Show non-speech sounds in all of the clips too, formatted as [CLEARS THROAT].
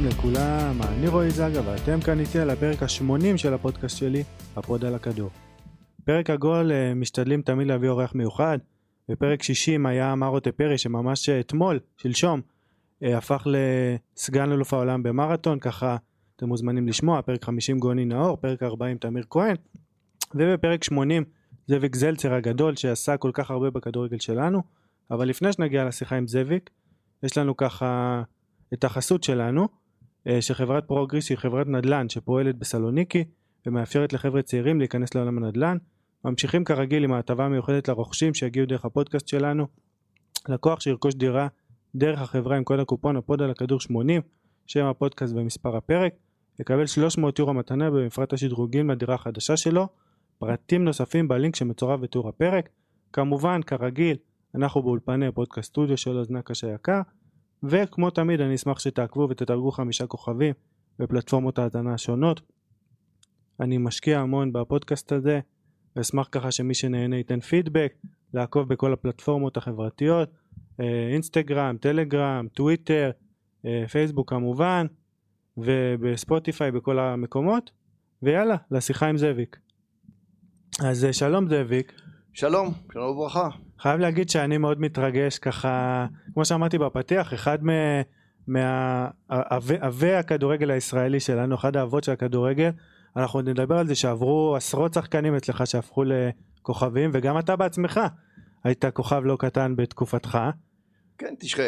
שלום לכולם, אני רועי זגה ואתם כאן איתי על הפרק ה-80 של הפודקאסט שלי, הפוד על הכדור. פרק עגול אה, משתדלים תמיד להביא אורח מיוחד, בפרק 60 היה מרו טפרי שממש אתמול, שלשום, אה, הפך לסגן אלוף העולם במרתון, ככה אתם מוזמנים לשמוע, פרק 50 גוני נאור, פרק 40 תמיר כהן, ובפרק 80 זאביק זלצר הגדול שעשה כל כך הרבה בכדורגל שלנו, אבל לפני שנגיע לשיחה עם זאביק, יש לנו ככה את החסות שלנו, אה, שחברת פרוגריס היא חברת נדל"ן שפועלת בסלוניקי ומאפשרת לחבר'ה צעירים להיכנס לעולם הנדל"ן. ממשיכים כרגיל עם ההטבה המיוחדת לרוכשים שיגיעו דרך הפודקאסט שלנו. לקוח שירכוש דירה דרך החברה עם קוד הקופון הפוד על הכדור 80, שם הפודקאסט ומספר הפרק, יקבל 300 יורו מתנה במפרט השדרוגים לדירה החדשה שלו. פרטים נוספים בלינק שמצורף בתיאור הפרק. כמובן, כרגיל, אנחנו באולפני הפודקאסט סטודיו של אוזנה קשה יקר. וכמו תמיד אני אשמח שתעקבו ותדרגו חמישה כוכבים בפלטפורמות ההאזנה השונות. אני משקיע המון בפודקאסט הזה, ואשמח ככה שמי שנהנה ייתן פידבק, לעקוב בכל הפלטפורמות החברתיות, אה, אינסטגרם, טלגרם, טוויטר, אה, פייסבוק כמובן, ובספוטיפיי בכל המקומות, ויאללה, לשיחה עם זאביק. אז אה, שלום זאביק. שלום, שלום וברכה. חייב להגיד שאני מאוד מתרגש ככה, כמו שאמרתי בפתיח, אחד מאבי הכדורגל הישראלי שלנו, אחד האבות של הכדורגל, אנחנו נדבר על זה שעברו עשרות שחקנים אצלך שהפכו לכוכבים, וגם אתה בעצמך היית כוכב לא קטן בתקופתך. כן, תשמע,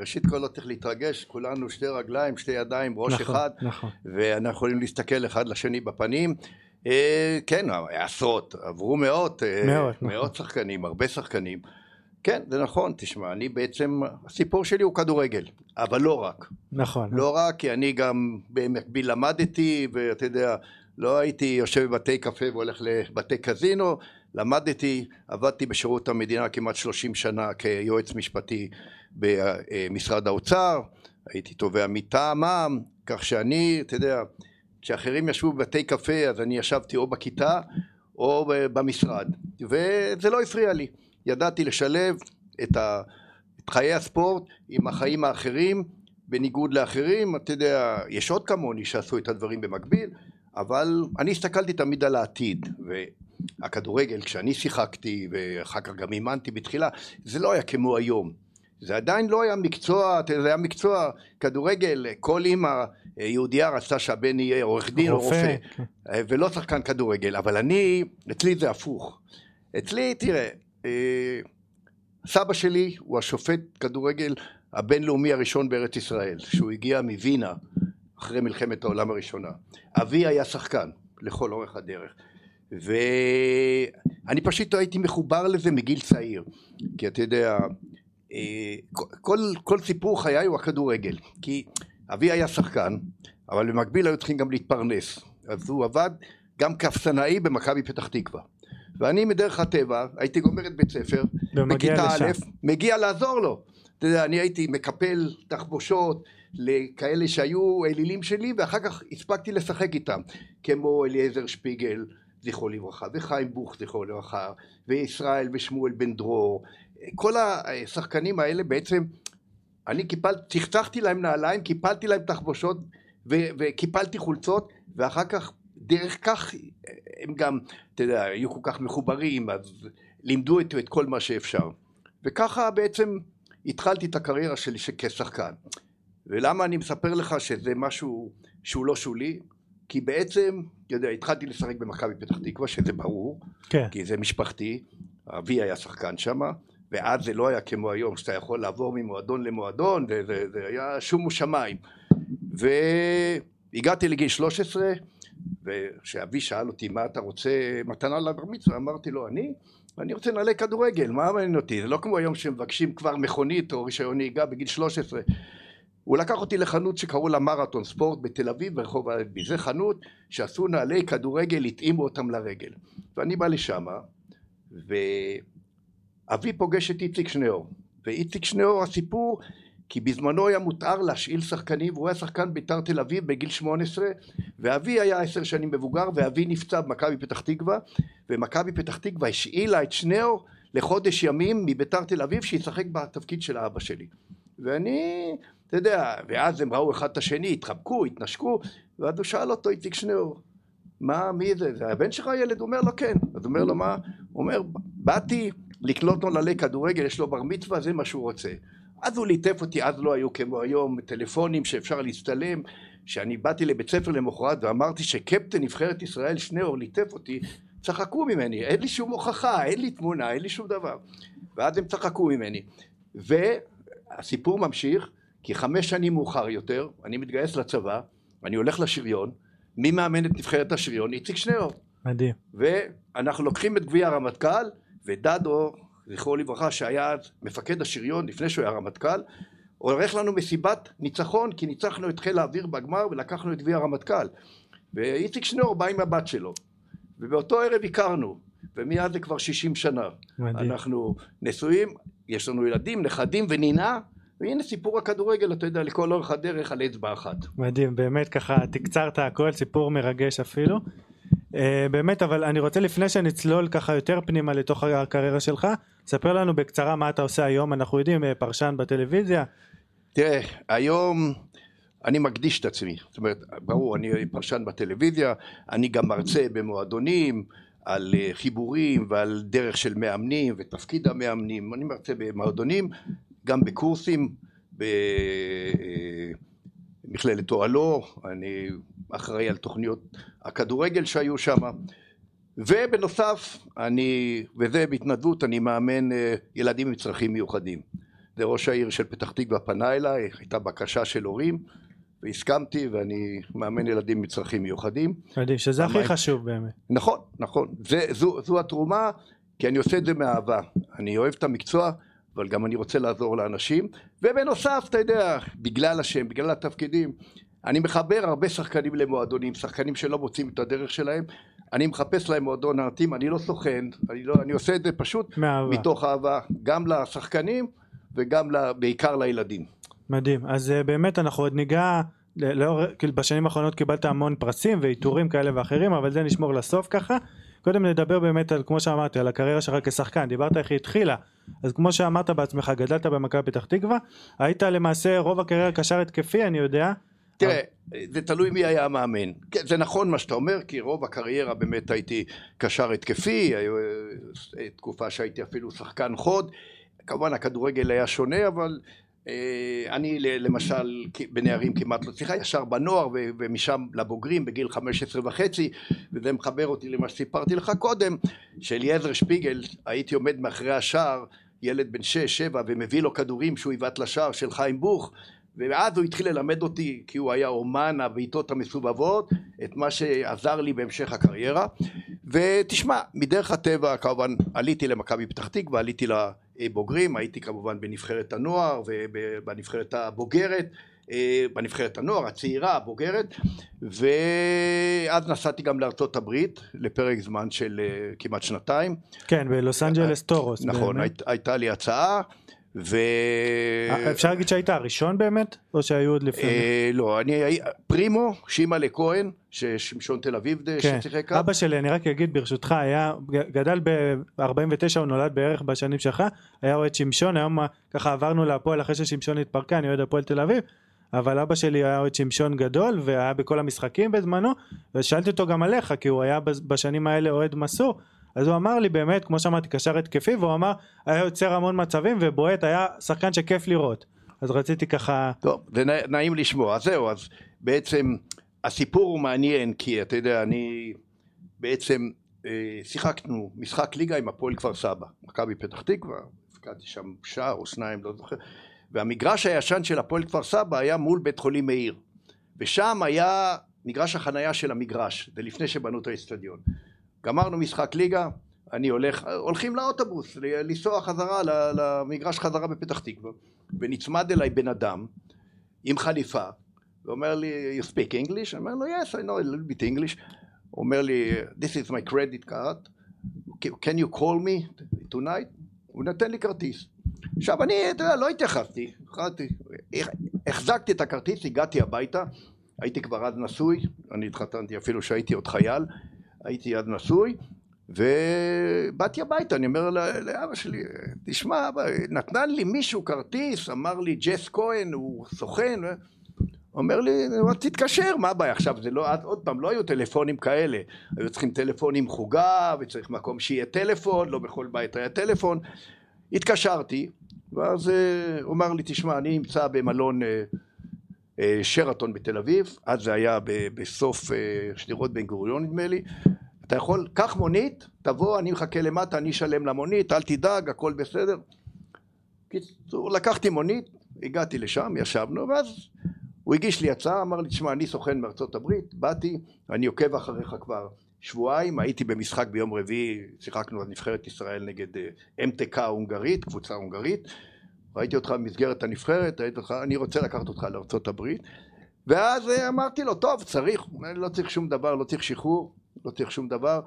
ראשית כל לא צריך להתרגש, כולנו שתי רגליים, שתי ידיים, ראש נכון, אחד, נכון. ואנחנו יכולים להסתכל אחד לשני בפנים. אה, כן, עשרות, עברו מאות, אה, מאות, נכון. מאות שחקנים, הרבה שחקנים. כן, זה נכון, תשמע, אני בעצם, הסיפור שלי הוא כדורגל, אבל לא רק. נכון. לא רק, כי אני גם במקביל למדתי, ואתה יודע, לא הייתי יושב בבתי קפה והולך לבתי קזינו, למדתי, עבדתי בשירות המדינה כמעט 30 שנה כיועץ משפטי במשרד האוצר, הייתי תובע מטעמם, כך שאני, אתה יודע, כשאחרים ישבו בבתי קפה אז אני ישבתי או בכיתה או במשרד, וזה לא הפריע לי, ידעתי לשלב את, ה, את חיי הספורט עם החיים האחרים, בניגוד לאחרים, אתה יודע, יש עוד כמוני שעשו את הדברים במקביל, אבל אני הסתכלתי תמיד על העתיד, והכדורגל כשאני שיחקתי ואחר כך גם אימנתי בתחילה, זה לא היה כמו היום. זה עדיין לא היה מקצוע, זה היה מקצוע כדורגל, כל אימא יהודייה רצתה שהבן יהיה עורך דין או רופא, כן. ולא שחקן כדורגל, אבל אני, אצלי זה הפוך. אצלי, תראה, אה, סבא שלי הוא השופט כדורגל הבינלאומי הראשון בארץ ישראל, שהוא הגיע מווינה אחרי מלחמת העולם הראשונה. אבי היה שחקן לכל אורך הדרך. ואני פשוט הייתי מחובר לזה מגיל צעיר, כי אתה יודע, אה, כל, כל סיפור חיי הוא הכדורגל, כי אבי היה שחקן, אבל במקביל היו צריכים גם להתפרנס, אז הוא עבד גם כאפסנאי במכבי פתח תקווה. ואני מדרך הטבע הייתי גומר את בית ספר, בכיתה. א', מגיע לעזור לו. אתה יודע, אני הייתי מקפל תחבושות לכאלה שהיו אלילים שלי, ואחר כך הספקתי לשחק איתם, כמו אליעזר שפיגל, זכרו לברכה, וחיים בוך, זכרו לברכה, וישראל ושמואל בן דרור. כל השחקנים האלה בעצם, אני קיפלתי, צחצחתי להם נעליים, קיפלתי להם תחבושות וקיפלתי חולצות, ואחר כך, דרך כך, הם גם, אתה יודע, היו כל כך מחוברים, אז לימדו את, את כל מה שאפשר. וככה בעצם התחלתי את הקריירה שלי כשחקן. ולמה אני מספר לך שזה משהו שהוא לא שולי? כי בעצם, אתה יודע, התחלתי לשחק במכבי פתח תקווה, שזה ברור, כן. כי זה משפחתי, אבי היה שחקן שם, ואז זה לא היה כמו היום, שאתה יכול לעבור ממועדון למועדון, זה, זה, זה היה שומו שמיים. והגעתי לגיל 13, וכשאבי שאל אותי מה אתה רוצה מתנה לבר מצווה, אמרתי לו אני, אני רוצה נעלי כדורגל, מה מעניין אותי? זה לא כמו היום שמבקשים כבר מכונית או רישיון נהיגה בגיל 13. הוא לקח אותי לחנות שקראו לה מרתון ספורט בתל אביב ברחוב אלנבי. זה חנות שעשו נעלי כדורגל, התאימו אותם לרגל. ואני בא לשם, ואבי פוגש את איציק שניאור. ואיציק שניאור הסיפור, כי בזמנו היה מותר להשאיל שחקנים, והוא היה שחקן בית"ר תל אביב בגיל 18, ואבי היה עשר שנים מבוגר, ואבי נפצע במכבי פתח תקווה, ומכבי פתח תקווה השאילה את שניאור לחודש ימים מבית"ר תל אביב, שישחק בתפקיד של האבא שלי. ואני אתה יודע, ואז הם ראו אחד את השני, התחבקו, התנשקו, ואז הוא שאל אותו, איציק שניאור, מה, מי זה? זה הבן שלך ילד? הוא אומר לו, כן. אז הוא אומר לו, מה? הוא אומר, באתי לקלוט לו ללי כדורגל, יש לו בר מצווה, זה מה שהוא רוצה. אז הוא ליטף אותי, אז לא היו כמו היום טלפונים שאפשר להצטלם, שאני באתי לבית ספר למחרת ואמרתי שקפטן נבחרת ישראל שניאור ליטף אותי, צחקו ממני, אין לי שום הוכחה, אין לי תמונה, אין לי שום דבר. ואז הם צחקו ממני. והסיפור ממשיך, כי חמש שנים מאוחר יותר, אני מתגייס לצבא, אני הולך לשריון, מי מאמן את נבחרת השריון? איציק שניאור. מדהים. ואנחנו לוקחים את גביע הרמטכ"ל, ודדו, זכרו לברכה, שהיה מפקד השריון לפני שהוא היה רמטכ"ל, עורך לנו מסיבת ניצחון, כי ניצחנו את חיל האוויר בגמר ולקחנו את גביע הרמטכ"ל. ואיציק שניאור בא עם הבת שלו, ובאותו ערב הכרנו, ומאז זה כבר 60 שנה. מדהים. אנחנו נשואים, יש לנו ילדים, נכדים ונינה, והנה סיפור הכדורגל, אתה יודע, לכל אורך הדרך על אצבע אחת. מדהים, באמת ככה תקצרת הכל, סיפור מרגש אפילו. Uh, באמת, אבל אני רוצה לפני שנצלול ככה יותר פנימה לתוך הקריירה שלך, ספר לנו בקצרה מה אתה עושה היום, אנחנו יודעים, אה, פרשן בטלוויזיה. תראה, היום אני מקדיש את עצמי, זאת אומרת, ברור, אני פרשן בטלוויזיה, אני גם מרצה במועדונים, על אה, חיבורים ועל דרך של מאמנים ותפקיד המאמנים, אני מרצה במועדונים, גם בקורסים במכללת אוהלו, אני אחראי על תוכניות הכדורגל שהיו שם ובנוסף אני, וזה בהתנדבות, אני מאמן אה, ילדים עם צרכים מיוחדים. זה ראש העיר של פתח תקווה פנה אליי, הייתה בקשה של הורים והסכמתי ואני מאמן ילדים עם צרכים מיוחדים. מדהים, שזה הכי חשוב באמת. נכון, נכון. זה, זו, זו התרומה, כי אני עושה את זה מאהבה. אני אוהב את המקצוע, אבל גם אני רוצה לעזור לאנשים, ובנוסף, אתה יודע, בגלל השם, בגלל התפקידים, אני מחבר הרבה שחקנים למועדונים, שחקנים שלא מוצאים את הדרך שלהם, אני מחפש להם מועדון נרתים, אני לא סוכן, אני, לא, אני עושה את זה פשוט מאהבה. מתוך אהבה, גם לשחקנים וגם לה, בעיקר לילדים. מדהים, אז uh, באמת אנחנו עוד ניגע, לאור, כאילו בשנים האחרונות קיבלת המון פרסים ועיטורים כאלה ואחרים, אבל זה נשמור לסוף ככה. קודם נדבר באמת על, כמו שאמרתי, על הקריירה שלך כשחקן, דיברת איך היא התחילה, אז כמו שאמרת בעצמך, גדלת במכבי פתח תקווה, היית למעשה רוב הקריירה קשר התקפי, אני יודע. תראה, זה תלוי מי היה המאמן. כן, זה נכון מה שאתה אומר, כי רוב הקריירה באמת הייתי קשר התקפי, היו אה, תקופה שהייתי אפילו שחקן חוד. כמובן הכדורגל היה שונה, אבל אני למשל בנערים כמעט לא צריכה, ישר בנוער ומשם לבוגרים בגיל 15 וחצי, וזה מחבר אותי למה שסיפרתי לך קודם, שאליעזר שפיגל, הייתי עומד מאחורי השער, ילד בן 6-7 ומביא לו כדורים שהוא עיוות לשער של חיים בוך ואז הוא התחיל ללמד אותי, כי הוא היה אומן הבעיטות המסובבות, את מה שעזר לי בהמשך הקריירה. ותשמע, מדרך הטבע כמובן עליתי למכבי פתח תקווה, עליתי לבוגרים, הייתי כמובן בנבחרת הנוער ובנבחרת הבוגרת, אה, בנבחרת הנוער, הצעירה, הבוגרת, ואז נסעתי גם לארצות הברית לפרק זמן של אה, כמעט שנתיים. כן, בלוס אנג'לס טורוס. נכון, הייתה לי הצעה. ו... אה, אפשר להגיד שהיית הראשון באמת? או שהיו עוד לפני? אה, לא, אני... פרימו, שימאלה כהן, ששמשון תל אביב כן. ששיחק אבא שלי, אני רק אגיד ברשותך, היה, גדל ב-49, הוא נולד בערך בשנים שלך, היה אוהד שמשון, היום ככה עברנו להפועל אחרי ששמשון התפרקה, אני אוהד הפועל תל אביב, אבל אבא שלי היה אוהד שמשון גדול, והיה בכל המשחקים בזמנו, ושאלתי אותו גם עליך, כי הוא היה בשנים האלה אוהד מסור. אז הוא אמר לי באמת, כמו שאמרתי, קשר התקפי, והוא אמר, היה יוצר המון מצבים ובועט, היה שחקן שכיף לראות. אז רציתי ככה... טוב, זה נעים לשמוע. אז זהו, אז בעצם הסיפור הוא מעניין, כי אתה יודע, אני בעצם אה, שיחקנו משחק ליגה עם הפועל כפר סבא, מכבי פתח תקווה, הפקדתי שם שער או שניים, לא זוכר, והמגרש הישן של הפועל כפר סבא היה מול בית חולים מאיר, ושם היה מגרש החנייה של המגרש, זה לפני שבנו את האצטדיון. גמרנו משחק ליגה, אני הולך, הולכים לאוטובוס, לנסוע חזרה למגרש חזרה בפתח תקווה, ונצמד אליי בן אדם עם חליפה, ואומר לי, you speak English? אני אומר לו, yes, I know a little bit English. הוא אומר לי, this is my credit card, can you call me tonight? הוא נותן לי כרטיס. עכשיו אני, אתה יודע, לא התייחסתי, החזקתי את הכרטיס, הגעתי הביתה, הייתי כבר אז נשוי, אני התחתנתי אפילו שהייתי עוד חייל, הייתי אז נשוי, ובאתי הביתה, אני אומר לאבא שלי, תשמע אבא, נתן לי מישהו כרטיס, אמר לי ג'ס כהן, הוא סוכן, אומר לי, תתקשר, מה הבעיה? עכשיו, זה לא, עוד פעם, לא היו טלפונים כאלה, היו צריכים טלפון עם חוגה, וצריך מקום שיהיה טלפון, לא בכל בית היה טלפון. התקשרתי, ואז אה, הוא אמר לי, תשמע, אני נמצא במלון אה, שרתון בתל אביב, אז זה היה בסוף שדרות בן גוריון נדמה לי, אתה יכול, קח מונית, תבוא, אני מחכה למטה, אני אשלם למונית, אל תדאג, הכל בסדר. קיצור, לקחתי מונית, הגעתי לשם, ישבנו, ואז הוא הגיש לי הצעה, אמר לי, תשמע, אני סוכן מארצות הברית, באתי, אני עוקב אחריך כבר שבועיים, הייתי במשחק ביום רביעי, שיחקנו על נבחרת ישראל נגד אה, MTK הונגרית, קבוצה הונגרית, ראיתי אותך במסגרת הנבחרת, ראיתי אותך, אני רוצה לקחת אותך הברית, ואז אה, אמרתי לו, טוב, צריך, לא צריך שום דבר, לא צריך שחרור, לא צריך שום דבר,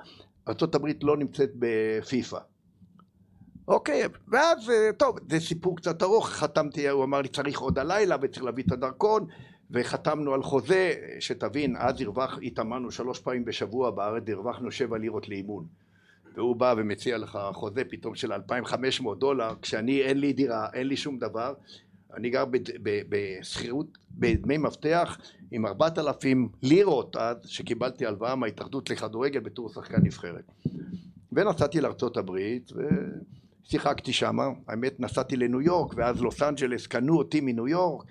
הברית לא נמצאת בפיפ"א. אוקיי, ואז, אה, טוב, זה סיפור קצת ארוך, חתמתי, הוא אמר לי צריך עוד הלילה וצריך להביא את הדרכון וחתמנו על חוזה, שתבין, אז הרווח, התאמנו שלוש פעמים בשבוע בארץ, הרווחנו שבע לירות לאימון. והוא בא ומציע לך חוזה פתאום של 2,500 דולר, כשאני אין לי דירה, אין לי שום דבר, אני גר בשכירות, בדמי מפתח עם 4,000 לירות אז, שקיבלתי הלוואה מההתאחדות לכדורגל בתור שחקן נבחרת. ונסעתי לארצות הברית, ושיחקתי שם, האמת נסעתי לניו יורק, ואז לוס אנג'לס קנו אותי מניו יורק,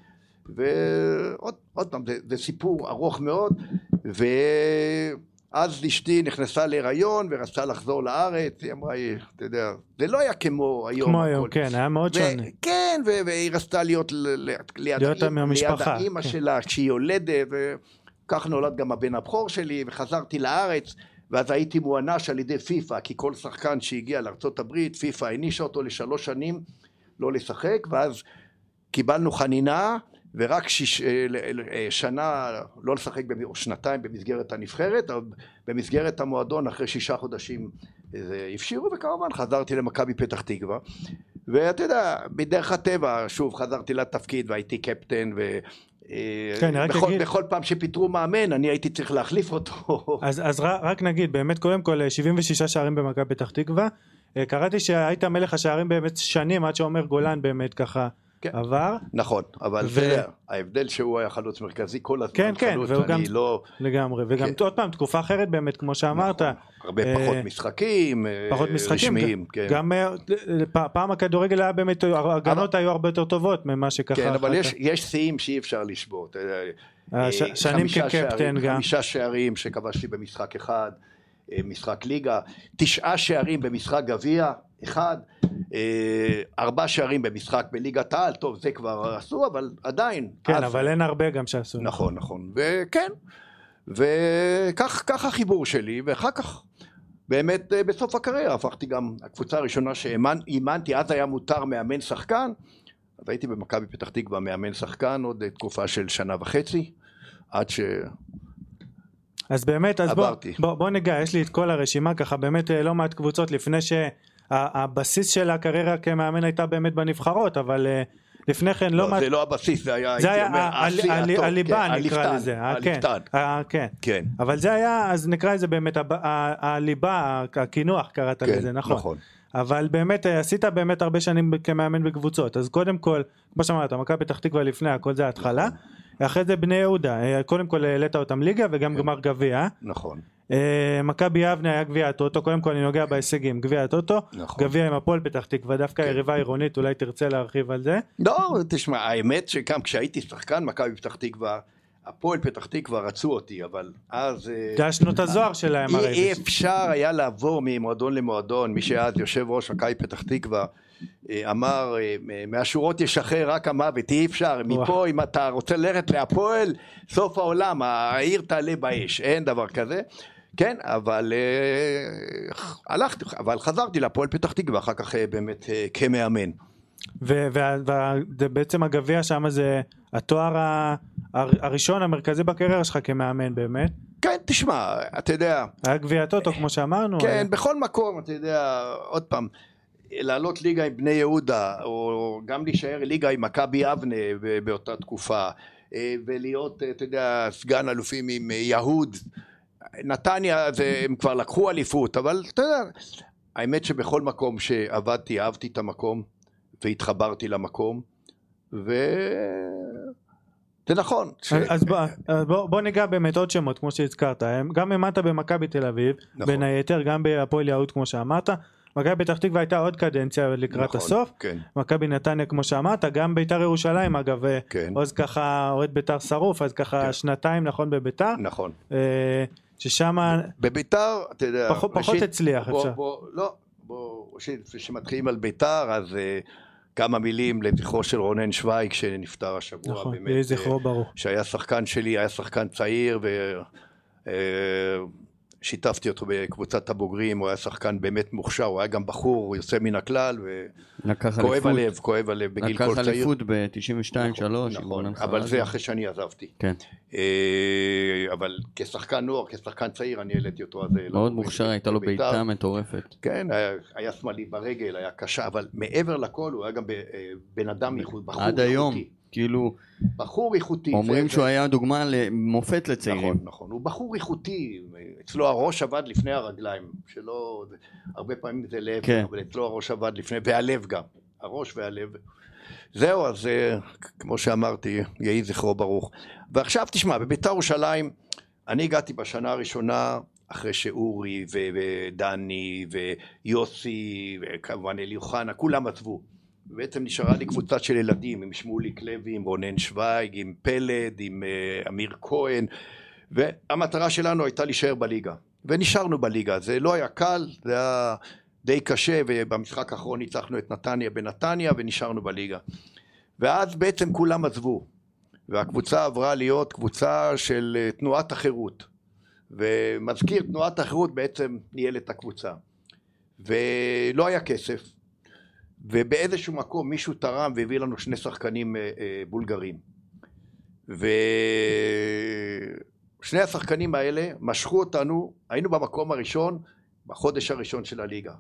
ועוד פעם, זה, זה סיפור ארוך מאוד, ואז אשתי נכנסה להיריון ורצתה לחזור לארץ, היא אמרה, אתה יודע, זה לא היה כמו היום. כמו היום, כן, היה מאוד שונה. כן, והיא רצתה להיות ליד, האימא כן. שלה כשהיא יולדת, וכך נולד גם הבן הבכור שלי, וחזרתי לארץ. ואז הייתי מוענש על ידי פיפ"א, כי כל שחקן שהגיע לארה"ב, פיפ"א הענישה אותו לשלוש שנים לא לשחק, ואז קיבלנו חנינה, ורק שיש, אה, אה, שנה לא לשחק, או שנתיים במסגרת הנבחרת, במסגרת המועדון אחרי שישה חודשים אה, הפשירו, וכמובן חזרתי למכבי פתח תקווה. ואתה יודע, בדרך הטבע, שוב, חזרתי לתפקיד והייתי קפטן, ו... כן, רק בכל, אגיד... בכל פעם שפיטרו מאמן, אני הייתי צריך להחליף אותו. [LAUGHS] אז, אז רק נגיד, באמת, קודם כל, 76 שערים במכבי פתח תקווה. קראתי שהיית מלך השערים באמת שנים, עד שעומר גולן באמת ככה כן. עבר. נכון, אבל ו... זה ההבדל שהוא היה חלוץ מרכזי כל הזמן, כן, כן, חלוץ, והוא גם, לא... לגמרי, וגם כן. עוד פעם, תקופה אחרת באמת, כמו שאמרת. נכון, הרבה אה, פחות משחקים, אה, פחות משחקים, רשמיים, כן. גם אה, פעם הכדורגל היה באמת, ההגנות היו הרבה יותר טובות ממה שככה... כן, אבל יש, יש שיאים שאי אפשר לשבות. ש, שנים כקפטן גם. חמישה שערים שכבשתי במשחק אחד, משחק ליגה, תשעה שערים במשחק גביע, אחד. אה, ארבע שערים במשחק בליגת העל, טוב זה כבר עשו אבל עדיין. כן אז... אבל אין הרבה גם שעשו. נכון נכון וכן וכך החיבור שלי ואחר כך באמת אה, בסוף הקריירה הפכתי גם הקבוצה הראשונה שאימנתי אז היה מותר מאמן שחקן אז הייתי במכבי פתח תקווה מאמן שחקן עוד תקופה של שנה וחצי עד ש... אז באמת, אז בוא, בוא, בוא ניגע, יש לי את כל הרשימה ככה, באמת אה, לא מעט קבוצות לפני ש... הבסיס של הקריירה כמאמן הייתה באמת בנבחרות, אבל אה, לפני כן לא... לא, זה לא הבסיס, זה היה, זה היה הליבה כן, נקרא לזה. אה, כן, הליבטן. כן. כן. אבל זה היה, אז נקרא לזה באמת הליבה, הקינוח קראת לזה, נכון. נכון. אבל באמת אה, עשית באמת הרבה שנים כמאמן בקבוצות, אז קודם כל, כמו שאמרת, מכבי פתח תקווה לפני הכל זה ההתחלה. אחרי זה בני יהודה, אה, קודם כל העלית אותם ליגה וגם כן. גמר גביע. נכון. אה, מכבי יבנה היה גביע הטוטו, קודם כל אני נוגע בהישגים, גביע הטוטו, נכון. גביע עם הפועל פתח תקווה, דווקא כן. יריבה עירונית, אולי תרצה להרחיב על זה? לא, תשמע, האמת שגם כשהייתי שחקן מכבי פתח תקווה, הפועל פתח תקווה רצו אותי, אבל אז... אה, זה היה שנות הזוהר שלהם הרי. אי אפשר היה לעבור ממועדון למועדון, מי שאז יושב ראש מכבי פתח תקווה אמר אה, מהשורות ישחרר רק המוות אי אפשר מפה אם אתה רוצה ללכת להפועל סוף העולם העיר תעלה באש אין דבר כזה כן אבל הלכתי אבל חזרתי להפועל פתח תקווה אחר כך באמת כמאמן ובעצם הגביע שם זה התואר הראשון המרכזי בקריירה שלך כמאמן באמת. כן, תשמע, אתה יודע... היה גביע טוטו כמו שאמרנו. כן, היה... בכל מקום, אתה יודע, עוד פעם, לעלות ליגה עם בני יהודה, או גם להישאר ליגה עם מכבי יבנה באותה תקופה, אה, ולהיות, אתה יודע, סגן אלופים עם יהוד. נתניה זה, הם כבר לקחו אליפות, אבל אתה יודע, האמת שבכל מקום שעבדתי, אהבתי את המקום, והתחברתי למקום, ו... זה נכון. ש... אז בוא, בוא, בוא ניגע באמת עוד שמות כמו שהזכרת, גם האמנת במכבי תל אביב, נכון. בין היתר, גם בהפועל יהוד כמו שאמרת, מכבי פתח תקווה הייתה עוד קדנציה לקראת נכון, הסוף, כן, מכבי נתניה כמו שאמרת, גם ביתר ירושלים אגב, אה, כן, עוז ככה אוהד ביתר שרוף, אז ככה כן. שנתיים נכון בביתר, נכון. אה, ששם בביתר, אתה יודע, פחות פחות ראשית, הצליח בוא, אפשר, בוא, לא, בוא, ראשית, כשמתחילים על ביתר, אז uh, כמה מילים לזכרו של רונן שוויג שנפטר השבוע, נכון, באמת, אה, זכרו ברוך, שהיה שחקן שלי, היה שחקן צעיר, ושיתפתי אותו בקבוצת הבוגרים, הוא היה שחקן באמת מוכשר, הוא היה גם בחור יוצא מן הכלל, לקח וכואב. הלב, כואב הלב בגיל לקח כל צעיר. אליפות ב-92-3 נכון, נכון, אבל. זה אחרי שאני עזבתי. כן. אה, אבל כשחקן נוער, כשחקן צעיר, אני העליתי אותו אז. מאוד לבוגרים מוכשר, הייתה לו. בעיטה מטורפת. כן, היה, שמאלי ברגל, היה קשה, אבל מעבר לכל הוא היה גם אה, בן אדם בחור עד היום. כאילו, בחור איכותי. אומרים זה- שהוא היה דוגמה למופת לצעירים. נכון, נכון, הוא בחור איכותי, אצלו הראש עבד לפני הרגליים, שלא, זה- הרבה פעמים זה לב, כן. אבל אצלו הראש עבד לפני, והלב גם, הראש והלב. זהו, אז אה, כמו שאמרתי, יהי זכרו ברוך. ועכשיו תשמע, בביתר ירושלים, אני הגעתי בשנה הראשונה, אחרי שאורי ודני ויוסי, וכמובן אלי אוחנה, כולם עזבו. בעצם נשארה לי קבוצה של ילדים עם שמוליק לוי, עם רונן שוויג, עם פלד, עם אה, אמיר כהן, והמטרה שלנו הייתה להישאר בליגה. ונשארנו בליגה, זה לא היה קל, זה היה די קשה, ובמשחק האחרון ניצחנו את נתניה בנתניה ונשארנו בליגה. ואז בעצם כולם עזבו, והקבוצה עברה להיות קבוצה של אה, תנועת החירות. ומזכיר תנועת החירות בעצם ניהל את הקבוצה. ולא היה כסף, ובאיזשהו מקום מישהו תרם והביא לנו שני שחקנים אה, אה, בולגרים. ושני השחקנים האלה משכו אותנו, היינו במקום הראשון בחודש הראשון של הליגה.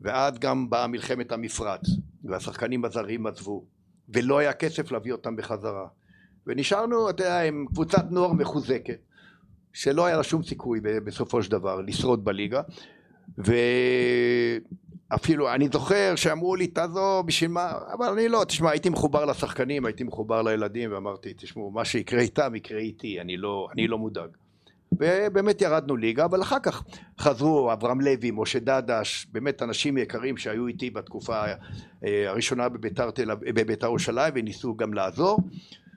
ואז גם באה מלחמת המפרץ, והשחקנים הזרים עזבו, ולא היה כסף להביא אותם בחזרה. ונשארנו, אתה יודע, עם קבוצת נוער מחוזקת, שלא היה לה שום סיכוי בסופו של דבר לשרוד בליגה. ואפילו, אני זוכר שאמרו לי, תעזוב, בשביל מה? אבל אני לא, תשמע, הייתי מחובר לשחקנים, הייתי מחובר לילדים, ואמרתי, תשמעו, מה שיקרה איתם, יקרה איתי, אני לא, אני לא מודאג. ובאמת ירדנו ליגה, אבל אחר כך חזרו אברהם לוי, משה דדש, באמת אנשים יקרים שהיו איתי בתקופה אה, הראשונה בביתר, בביתר ירושלים וניסו גם לעזור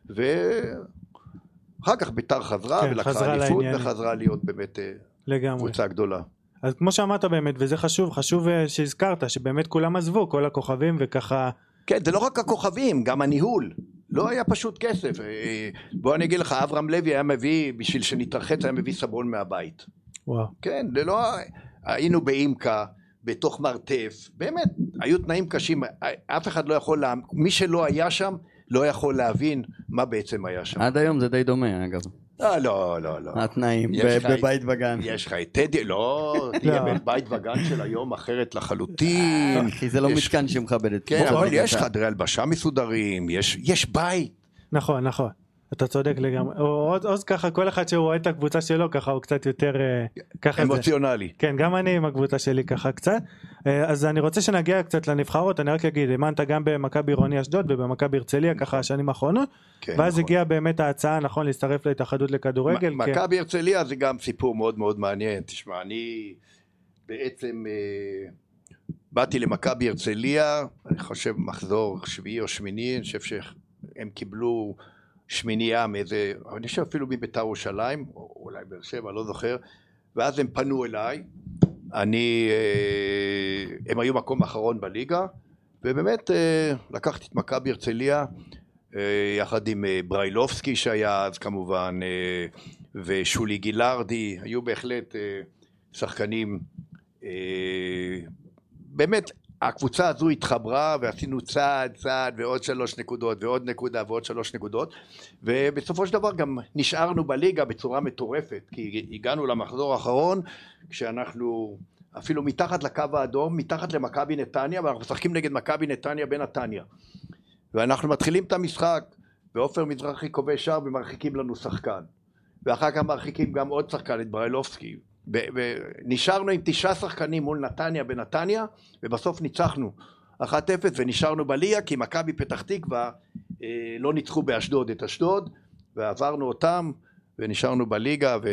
ואחר כך ביתר חזרה כן, ולקחה אליפות. וחזרה להיות באמת אה, לגמרי. קבוצה גדולה. אז כמו שאמרת באמת, וזה חשוב, חשוב אה, שהזכרת, שבאמת כולם עזבו, כל הכוכבים וככה, כן, זה לא רק הכוכבים, גם הניהול. לא היה פשוט כסף. אה, בוא אני אגיד לך, אברהם לוי היה מביא, בשביל שנתרחץ, היה מביא סבון מהבית. וואו. כן, זה לא... היינו באימקה, בתוך מרתף, באמת, היו תנאים קשים, אף אחד לא יכול, לה... מי שלא היה שם, לא יכול להבין מה בעצם היה שם. עד היום זה די דומה, אגב. אה, לא, לא, לא. התנאים, בבית וגן. יש לך את טדי, לא, תהיה לא. בית וגן של היום אחרת לחלוטין. כי זה לא מתקן שמכבד את כן, אבל יש חדרי הלבשה מסודרים, יש יש בית. נכון, נכון. אתה צודק לגמרי. [LAUGHS] עוז, ככה, כל אחד שהוא רואה את הקבוצה שלו, ככה הוא קצת יותר... אה, ככה. אמוציונלי. כן, גם אני עם הקבוצה שלי ככה קצת. אה, אז אני רוצה שנגיע קצת לנבחרות, אני רק אגיד, האמנת גם במכבי עירוני אשדוד ובמכבי הרצליה ככה השנים האחרונות, כן, ואז נכון. הגיעה באמת ההצעה, נכון, להצטרף להתאחדות לכדורגל. כן. מכבי הרצליה זה גם סיפור מאוד מאוד מעניין. תשמע, אני בעצם אה, באתי למכבי הרצליה, אני חושב מחזור שביעי או שמיני, אני חושב שהם קיבלו שמינייה מאיזה, אני חושב אפילו מביתר ירושלים, או אולי באר שבע, לא זוכר, ואז הם פנו אליי, אני, אה, הם היו מקום אחרון בליגה, ובאמת אה, לקחתי את מכבי הרצליה אה, יחד עם בריילובסקי שהיה אז כמובן, ושולי גילארדי, היו בהחלט שחקנים, באמת הקבוצה הזו התחברה ועשינו צעד צעד ועוד שלוש נקודות ועוד נקודה ועוד שלוש נקודות. ובסופו של דבר גם נשארנו בליגה בצורה מטורפת כי הגענו למחזור האחרון כשאנחנו אפילו מתחת לקו האדום, מתחת למכבי נתניה ואנחנו משחקים נגד מכבי נתניה בנתניה. ואנחנו מתחילים את המשחק ועופר מזרחי כובש שער ומרחיקים לנו שחקן. ואחר כך מרחיקים גם עוד שחקן, את בריילובסקי. ונשארנו עם תשעה שחקנים מול נתניה בנתניה, ובסוף ניצחנו 1-0 ונשארנו בליגה, כי מכבי פתח תקווה אה, לא ניצחו באשדוד את אשדוד, ועברנו אותם, ונשארנו בליגה, ו...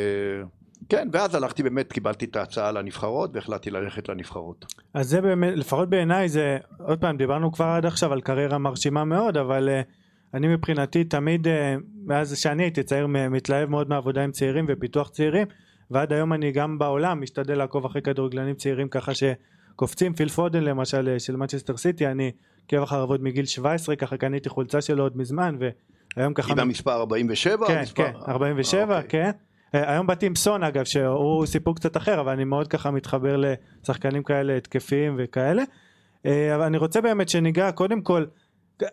כן, ואז הלכתי באמת, קיבלתי את ההצעה לנבחרות, והחלטתי ללכת לנבחרות. אז זה באמת, לפחות בעיניי זה, עוד פעם, דיברנו כבר עד עכשיו על קריירה מרשימה מאוד, אבל uh, אני מבחינתי תמיד, uh, מאז שאני הייתי צעיר, מתלהב מאוד מעבודה עם צעירים ופיתוח צעירים, ועד היום אני גם בעולם משתדל לעקוב אחרי כדורגלנים צעירים ככה שקופצים, פיל פודן למשל אה, של מנצ'סטר סיטי, אני עוקב אחריו עוד מגיל 17, ככה קניתי חולצה שלו עוד מזמן, והיום ככה... עם המספר 47? כן, המספר... כן, 47, אה, אוקיי. כן. אה, היום באתי עם סון אגב, שהוא סיפור קצת אחר, אבל אני מאוד ככה מתחבר לשחקנים כאלה התקפיים וכאלה. אה, אבל אני רוצה באמת שניגע קודם כל,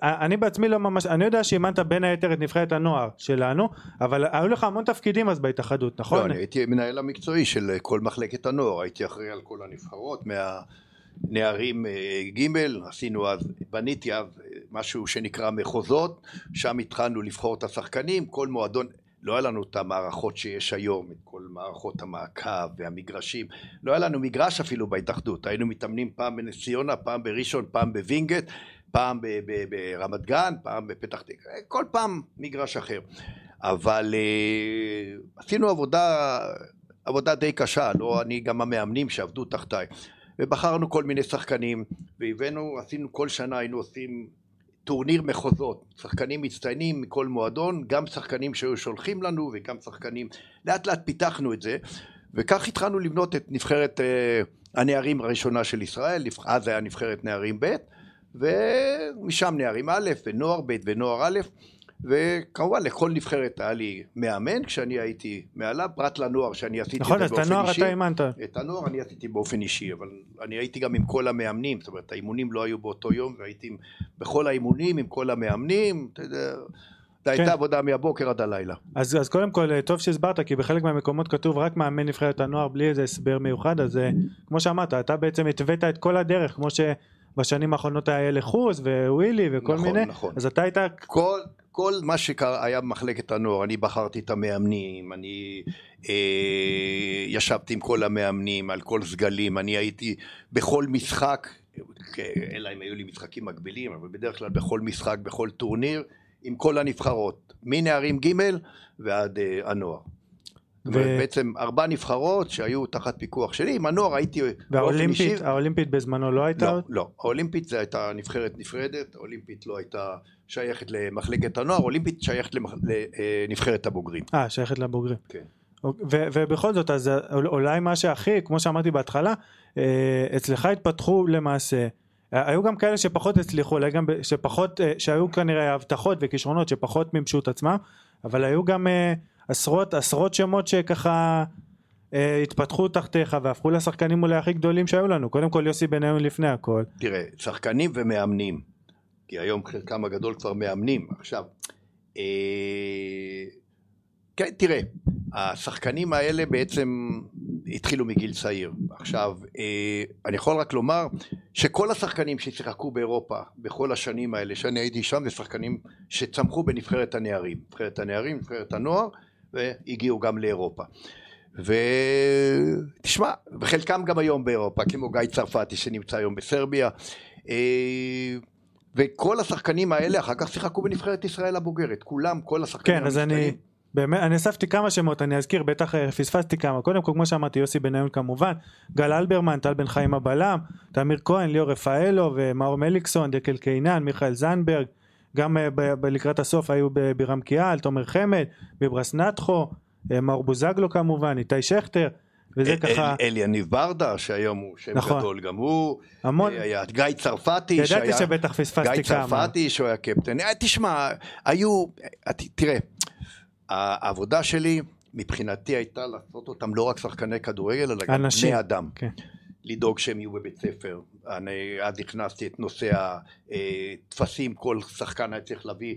אני בעצמי לא ממש, אני יודע שאימנת בין היתר את נבחרת הנוער שלנו, אבל היו לך המון תפקידים אז בהתאחדות, נכון? לא, אני הייתי מנהל המקצועי של כל מחלקת הנוער, הייתי אחראי על כל הנבחרות, מהנערים אה, ג', עשינו אז, בניתי אז משהו שנקרא מחוזות, שם התחלנו לבחור את השחקנים, כל מועדון, לא היה לנו את המערכות שיש היום, את כל מערכות המעקב והמגרשים, לא היה לנו מגרש אפילו בהתאחדות, היינו מתאמנים פעם בנס ציונה, פעם בראשון, פעם בווינגייט, פעם ברמת גן, פעם בפתח תקווה, כל פעם מגרש אחר. אבל אה, עשינו עבודה, עבודה די קשה, לא אני, גם המאמנים שעבדו תחתיי. ובחרנו כל מיני שחקנים, והבאנו, עשינו כל שנה, היינו עושים טורניר מחוזות, שחקנים מצטיינים מכל מועדון, גם שחקנים שהיו שולחים לנו וגם שחקנים, לאט לאט פיתחנו את זה וכך התחלנו לבנות את נבחרת אה, הנערים הראשונה של ישראל, אז היה נבחרת נערים ב' ומשם נערים א' ונוער ב' ונוער א' וכמובן לכל נבחרת היה לי מאמן כשאני הייתי מעליו, פרט לנוער שאני עשיתי נכון, את זה באופן אישי. נכון, אז את הנוער אתה אימנת. את הנוער אני עשיתי באופן אישי, אבל אני הייתי גם עם כל המאמנים, זאת אומרת האימונים לא היו באותו יום, והייתי בכל האימונים עם כל המאמנים, אתה יודע, זו הייתה כן. עבודה מהבוקר עד הלילה. אז, אז קודם כל טוב שהסברת כי בחלק מהמקומות כתוב רק מאמן נבחרת הנוער בלי איזה הסבר מיוחד אז אה, כמו שאמרת אתה בעצם התווית את כל הדרך כמו שבשנים האחרונות היה לחוס ווילי וכל נכון, מיני נכון. אז אתה היית כל, כל מה שהיה במחלקת הנוער, אני בחרתי את המאמנים, אני אה, ישבתי עם כל המאמנים על כל סגלים, אני הייתי בכל משחק, אלא אם היו לי משחקים מקבילים, אבל בדרך כלל בכל משחק, בכל טורניר, עם כל הנבחרות, מנערים ג' ועד אה, הנוער. ו... בעצם ארבע נבחרות שהיו תחת פיקוח שלי, עם הנוער הייתי. והאולימפית בזמנו לא הייתה? לא, לא. האולימפית זו הייתה נבחרת נפרדת, האולימפית לא הייתה שייכת למחלקת הנוער, האולימפית שייכת לנבחרת אה, הבוגרים. אה, שייכת לבוגרים. כן. ו- ובכל זאת, אז אולי מה שהכי, כמו שאמרתי בהתחלה, אה, אצלך התפתחו למעשה, היו גם כאלה שפחות הצליחו, אולי גם שפחות, אה, שהיו כנראה הבטחות וכישרונות שפחות מימשו את עצמם, אבל היו גם עשרות עשרות שמות שככה אה, התפתחו תחתיך והפכו לשחקנים אולי הכי גדולים שהיו לנו. קודם כל יוסי בניון לפני הכל. תראה שחקנים ומאמנים. כי היום חלקם הגדול כבר מאמנים. עכשיו אה, כן תראה השחקנים האלה בעצם התחילו מגיל צעיר. עכשיו אה, אני יכול רק לומר שכל השחקנים ששיחקו באירופה בכל השנים האלה שאני הייתי שם זה שחקנים שצמחו בנבחרת הנערים. נבחרת הנערים נבחרת הנוער והגיעו גם לאירופה. ותשמע, וחלקם גם היום באירופה, כמו גיא צרפתי שנמצא היום בסרביה, אה, וכל השחקנים האלה אחר כך שיחקו בנבחרת ישראל הבוגרת, כולם, כל השחקנים כן, אז אני... באמת, אני אספתי כמה שמות, אני אזכיר, בטח אה, פספסתי כמה. קודם כל, כמו שאמרתי, יוסי בניון כמובן, גל אלברמן, טל בן חיים הבלם, תמיר כהן, ליאור רפאלו ומאור מליקסון, דקל קינן, מיכאל זנדברג, גם אה, לקראת הסוף היו בירם קיאל, תומר חמד, ביברס נטחו, אה, מאור בוזגלו כמובן, איתי שכטר, וזה אל, ככה... אל, יניב ברדה, שהיום הוא שם נכון. גדול גם הוא. המון. אה, היה גיא צרפתי, ידעתי שהיה... שבטח פספסתי כמה. גיא צרפתי, שהוא היה קפטן. תשמע, היו... תראה, העבודה שלי, מבחינתי הייתה לעשות אותם לא רק שחקני כדורגל, אלא גם בני אדם. כן. לדאוג שהם יהיו בבית ספר. אני אז הכנסתי את נושא הטפסים, כל שחקן היה צריך להביא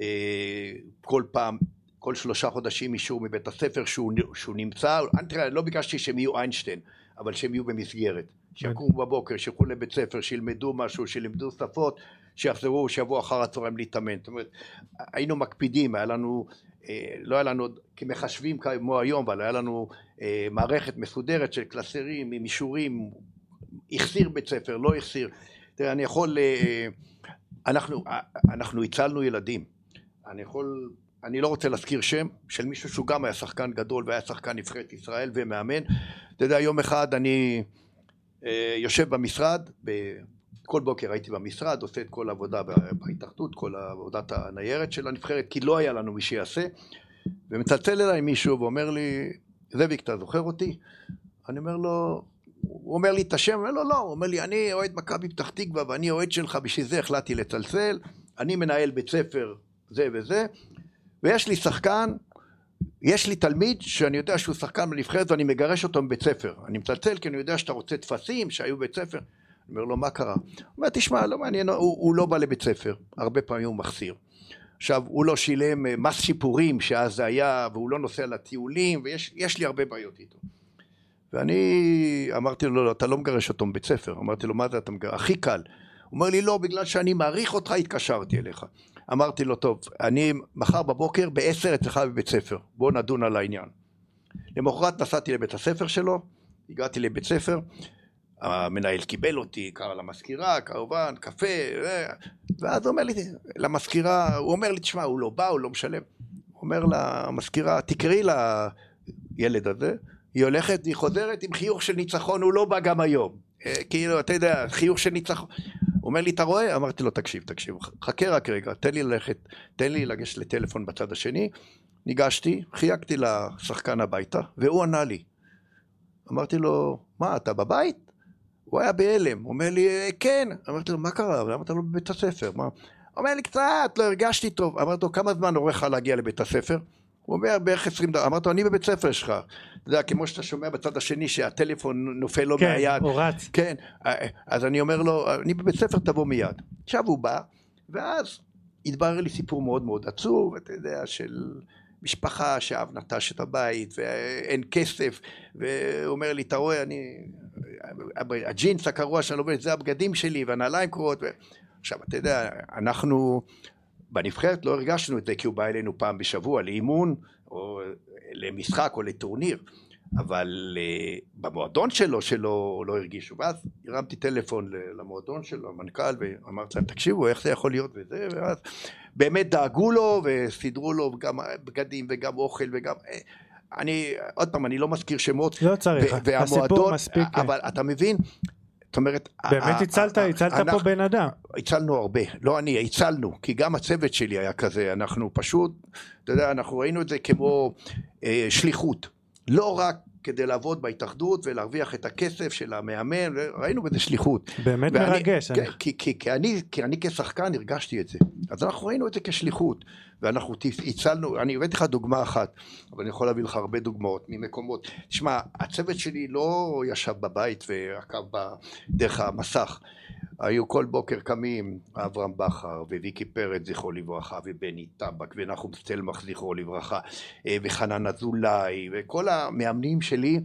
אה, כל פעם, כל שלושה חודשים אישור מבית הספר שהוא, שהוא נמצא, אני לא ביקשתי שהם יהיו איינשטיין, אבל שהם יהיו במסגרת. שיקומו בבוקר, שילכו לבית ספר, שילמדו משהו, שילמדו שפות, שיחזרו, שיבואו אחר הצהריים להתאמן. זאת אומרת, היינו מקפידים, היה לנו, אה, לא היה לנו כמחשבים כמו היום, אבל היה לנו אה, מערכת מסודרת של קלסרים עם אישורים, החסיר בית ספר, לא החסיר. תראה, אני יכול, אה, אנחנו, אנחנו הצלנו ילדים. אני יכול אני לא רוצה להזכיר שם של מישהו שהוא גם היה שחקן גדול והיה שחקן נבחרת ישראל ומאמן. אתה יודע, יום אחד אני יושב במשרד. כל בוקר הייתי במשרד, עושה את כל העבודה בהתאחדות, כל עבודת הניירת של הנבחרת, כי לא היה לנו מי שיעשה, ומצלצל אליי מישהו ואומר לי, זאביק, אתה זוכר אותי? אני אומר לו, הוא אומר לי את השם, הוא אומר לו, לא, הוא אומר לי, אני אוהד מכבי פתח תקווה ואני אוהד שלך, בשביל זה החלטתי לצלצל, אני מנהל בית ספר זה וזה, ויש לי שחקן, יש לי תלמיד שאני יודע שהוא שחקן בנבחרת ואני מגרש אותו מבית ספר. אני מצלצל כי אני יודע שאתה רוצה טפסים שהיו בבית ספר. אני אומר לו, מה קרה? הוא אומר, תשמע, לא מעניין, הוא, הוא לא בא לבית ספר, הרבה פעמים הוא מחסיר. עכשיו, הוא לא שילם אה, מס שיפורים שאז זה היה, והוא לא נוסע לטיולים, ויש לי הרבה בעיות איתו. ואני אמרתי לו, לא, אתה לא מגרש אותו מבית ספר. אמרתי לו, מה זה אתה מגרש? הכי קל. הוא אומר לי, לא, בגלל שאני מעריך אותך, התקשרתי אליך. אמרתי לו, טוב, אני מחר בבוקר בעשר אצלך בבית ספר, בוא נדון על העניין. למחרת נסעתי לבית הספר שלו, הגעתי לבית ספר, המנהל קיבל אותי, קרא למזכירה, כמובן, קפה, אה, ואז הוא אומר לי, למזכירה, הוא אומר לי, תשמע, הוא לא בא, הוא לא משלם. הוא אומר למזכירה, תקראי לילד הזה, היא הולכת, היא חוזרת עם חיוך של ניצחון, הוא לא בא גם היום. אה, כאילו, אתה יודע, חיוך של ניצחון. אומר לי, אתה רואה? אמרתי לו, תקשיב, תקשיב, חכה רק רגע, תן לי ללכת, תן לי לגשת לטלפון בצד השני. ניגשתי, חייגתי לשחקן הביתה, והוא ענה לי. אמרתי לו, מה, אתה בבית? הוא היה בהלם, הוא אומר לי, כן. אמרתי לו, מה קרה? למה אתה לא בבית הספר? מה? אומר לי, קצת, לא הרגשתי טוב. אמרתי לו, כמה זמן עורך להגיע לבית הספר? הוא אומר בערך עשרים דקות, אמרתי לו אני בבית ספר שלך, אתה יודע כמו שאתה שומע בצד השני שהטלפון נופל לו כן, מהיד, כן, הוא רץ, כן, אז אני אומר לו אני בבית ספר תבוא מיד, עכשיו הוא בא ואז התברר לי סיפור מאוד מאוד עצוב, אתה יודע, של משפחה שאב נטש את הבית ואין כסף והוא אומר לי אתה רואה אני הג'ינס הקרוע שאני לובש זה הבגדים שלי והנעליים קרועות. ו... עכשיו אתה יודע אנחנו בנבחרת לא הרגשנו את זה כי הוא בא אלינו פעם בשבוע לאימון או למשחק או לטורניר. אבל uh, במועדון שלו שלא לא הרגישו. ואז הרמתי טלפון למועדון שלו המנכ"ל ואמרתי להם תקשיבו איך זה יכול להיות? וזה ואז באמת דאגו לו וסידרו לו גם בגדים וגם אוכל וגם אה, אני עוד פעם אני לא מזכיר שמות לא צריך הסיפור מספיק אבל אתה מבין זאת אומרת... באמת הצלת, הצלת פה בן אדם. הצלנו הרבה, לא אני, הצלנו, כי גם הצוות שלי היה כזה, אנחנו פשוט, אתה יודע, אנחנו ראינו את זה כמו אה, שליחות. לא רק כדי לעבוד בהתאחדות ולהרוויח את הכסף של המאמן, ראינו בזה שליחות. באמת ואני, מרגש. כן, כי, כי, כי, אני, כי אני כשחקן הרגשתי את זה. אז אנחנו ראינו את זה כשליחות, ואנחנו הצלנו, אני הבאתי לך דוגמה אחת, אבל אני יכול להביא לך הרבה דוגמאות ממקומות. תשמע, הצוות שלי לא ישב בבית ועקב דרך המסך. היו כל בוקר קמים אברהם בכר וויקי פרץ זכרו לברכה ובני טבק ונחום סטלמך זכרו לברכה אה, וחנן אזולאי וכל המאמנים שלי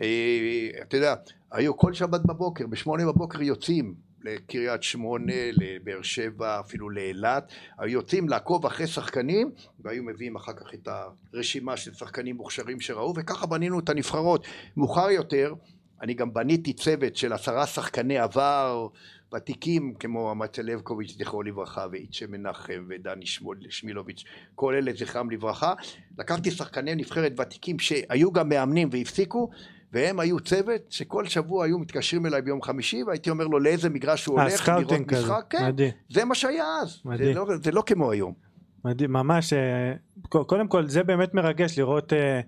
אה, אתה יודע היו כל שבת בבוקר בשמונה בבוקר יוצאים לקריית שמונה, לבאר שבע, אפילו לאילת, היו יוצאים לעקוב אחרי שחקנים והיו מביאים אחר כך את הרשימה של שחקנים מוכשרים שראו וככה בנינו את הנבחרות. מאוחר יותר אני גם בניתי צוות של עשרה שחקני עבר ותיקים כמו אמציה לבקוביץ' זכרו לברכה ואיצ'ה מנחם ודני שמילוביץ' כל אלה זכרם לברכה. לקחתי שחקני נבחרת ותיקים שהיו גם מאמנים והפסיקו והם היו צוות שכל שבוע היו מתקשרים אליי ביום חמישי והייתי אומר לו לאיזה מגרש הוא הולך לראות משחק, כן, מדהים. זה מה שהיה אז, זה לא, זה לא כמו היום. מדהים, ממש, אה, קודם כל זה באמת מרגש לראות אה,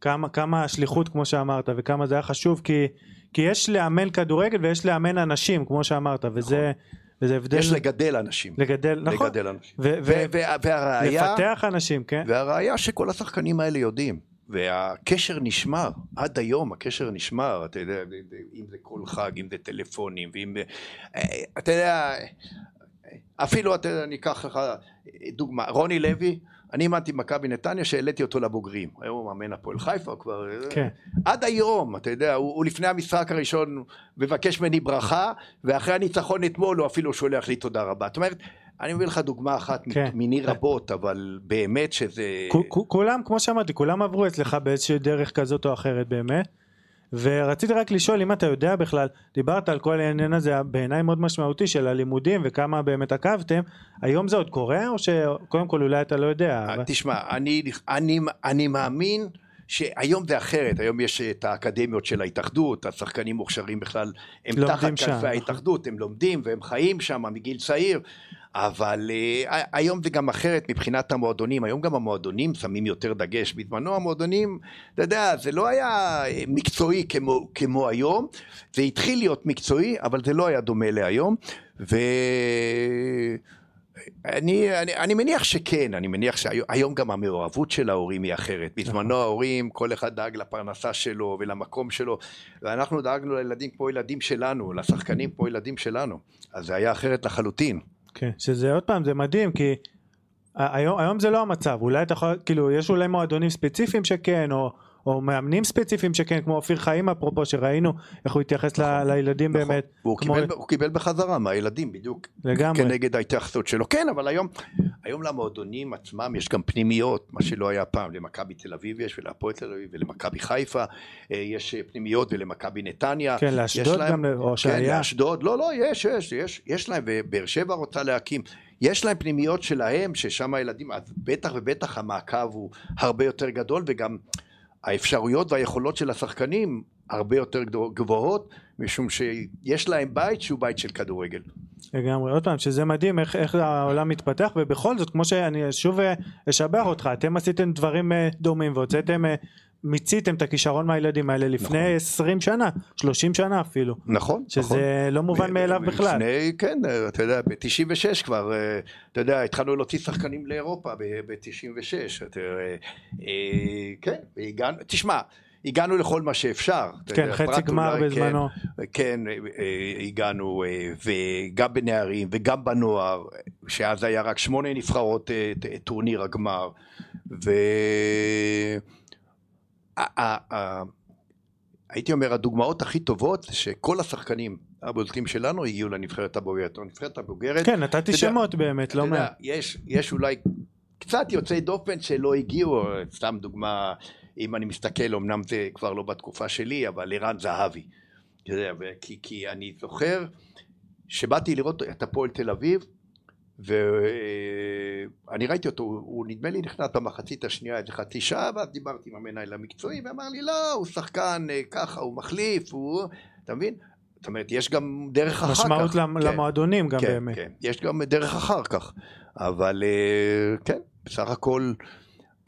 כמה, כמה שליחות כמו שאמרת וכמה זה היה חשוב כי כי יש לאמן כדורגל ויש לאמן אנשים כמו שאמרת וזה נכון. וזה הבדל יש לגדל אנשים. לגדל נכון. לגדל אנשים. ו- ו- ו- והראיה לפתח אנשים כן. והראיה שכל השחקנים האלה יודעים והקשר נשמר. עד היום הקשר נשמר אתה יודע אם זה כל חג אם זה טלפונים ואם אתה יודע אפילו, אתה יודע, אני אקח לך דוגמה, רוני לוי, אני אימנתי במכבי נתניה שהעליתי אותו לבוגרים. היום הוא מאמן הפועל חיפה, כבר... כן. עד היום, אתה יודע, הוא, הוא לפני המשחק הראשון מבקש ממני ברכה, ואחרי הניצחון אתמול הוא אפילו שולח לי תודה רבה. זאת אומרת, אני מביא לך דוגמה אחת כן. מיני רבות, אבל באמת שזה... כולם, כמו שאמרתי, כולם עברו אצלך באיזושהי דרך כזאת או אחרת באמת. ורציתי רק לשאול אם אתה יודע בכלל, דיברת על כל העניין הזה בעיניי מאוד משמעותי של הלימודים וכמה באמת עקבתם, היום זה עוד קורה או שקודם כל אולי אתה לא יודע? אבל- תשמע, אני, אני, אני מאמין שהיום זה אחרת, היום יש את האקדמיות של ההתאחדות, השחקנים מוכשרים בכלל, הם תחת כנפי נכון. ההתאחדות, הם לומדים והם חיים שם מגיל צעיר, אבל uh, היום זה גם אחרת מבחינת המועדונים, היום גם המועדונים שמים יותר דגש, בזמנו המועדונים, אתה יודע, זה לא היה אה, מקצועי כמו, כמו היום, זה התחיל להיות מקצועי, אבל זה לא היה דומה להיום, ו... אני, אני, אני מניח שכן, אני מניח שהיום גם המעורבות של ההורים היא אחרת. בזמנו ההורים, כל אחד דאג לפרנסה שלו ולמקום שלו, ואנחנו דאגנו לילדים כמו ילדים שלנו, לשחקנים כמו ילדים שלנו. אז זה היה אחרת לחלוטין. כן, שזה עוד פעם זה מדהים כי היום, היום זה לא המצב, אולי אתה יכול, כאילו יש אולי מועדונים ספציפיים שכן או, או מאמנים ספציפיים שכן כמו אופיר חיים אפרופו שראינו איך הוא התייחס ל, לילדים נכון. באמת, והוא כמו- קיבל, הוא קיבל בחזרה מהילדים, בדיוק לגמרי, כנגד ההתייחסות שלו. כן, אבל היום, היום למועדונים עצמם יש גם פנימיות, מה שלא היה פעם, למכבי תל אביב יש ולהפועל תל אביב ולמכבי חיפה, אה, יש אה, פנימיות ולמכבי נתניה. כן לאשדוד גם, או כן, שהיה, לאשדוד, לא, לא, יש, יש, יש, יש להם, ובאר שבע רוצה להקים. יש להם פנימיות שלהם, ששם הילדים, אז בטח ובטח המעקב הוא הרבה יותר גדול, וגם האפשרויות והיכולות של השחקנים הרבה יותר גבוהות, משום שיש להם בית שהוא בית של כדורגל. לגמרי, עוד פעם שזה מדהים איך, איך העולם מתפתח ובכל זאת כמו שאני שוב אה, אשבח אותך, אתם עשיתם דברים אה, דומים והוצאתם, אה, מיציתם את הכישרון מהילדים האלה לפני נכון. 20 שנה, 30 שנה אפילו, נכון, שזה נכון. לא מובן מאליו בכלל. לפני, כן, אתה יודע, ב-96 כבר, אה, אתה יודע, התחלנו להוציא שחקנים לאירופה ב-96, אתה יודע, אה, כן, והגענו, תשמע, הגענו לכל מה שאפשר. כן, יודע, חצי גמר אולי, בזמנו. כן, כן, אה, הגענו, אה, וגם בנערים וגם בנוער, שאז היה רק שמונה נבחרות אה, טורניר הגמר, ו... הייתי אומר, הדוגמאות הכי טובות שכל השחקנים הבולטים שלנו הגיעו לנבחרת הבוגרת. הנבחרת הבוגרת, כן, נתתי שמות באמת, לא מעט. יש, יש אולי קצת יוצאי דופן שלא הגיעו, סתם דוגמה, אם אני מסתכל, אמנם זה כבר לא בתקופה שלי, אבל ערן זהבי. כי אני זוכר שבאתי לראות את הפועל תל אביב, ואני ראיתי אותו, הוא, נדמה לי נכנס במחצית השנייה איזה חצי שעה, ואז דיברתי עם המנהל המקצועי, ואמר לי, לא, הוא שחקן אה, ככה, הוא מחליף, הוא... אתה מבין? זאת אומרת, יש גם דרך אחר כך. משמעות כן. למועדונים גם כן, באמת. כן, יש גם דרך אחר כך, אבל אה, כן, בסך הכל,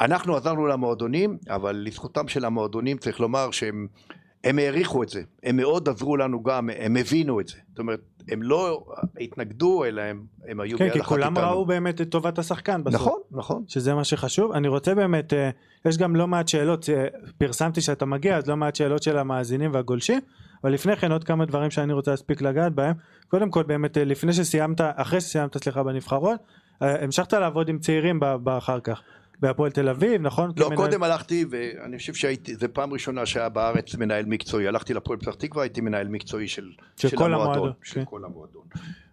אנחנו עזרנו למועדונים, אבל לזכותם של המועדונים צריך לומר שהם הם העריכו את זה, הם מאוד עזרו לנו גם, הם הבינו את זה, זאת אומרת, הם לא התנגדו, אלא הם, הם היו כן, ביד כי אחת כולם איתנו. ראו באמת את טובת השחקן בסוף. נכון, נכון. שזה מה שחשוב. אני רוצה באמת, אה, יש גם לא מעט שאלות, אה, פרסמתי שאתה מגיע, אז לא מעט שאלות של המאזינים והגולשים, אבל לפני כן עוד כמה דברים שאני רוצה להספיק לגעת בהם. קודם כל באמת, אה, לפני שסיימת, אחרי שסיימת, סליחה, בנבחרות, המשכת לעבוד עם צעירים באחר כך. בהפועל תל אביב, נכון? לא, כמנהל- קודם הלכתי, ואני חושב שהייתי, זו פעם ראשונה שהיה בארץ מנהל מקצועי, הלכתי לפועל פתח תקווה, הייתי מנהל מקצועי של, של כל המועדון, של כן. כל המועדון.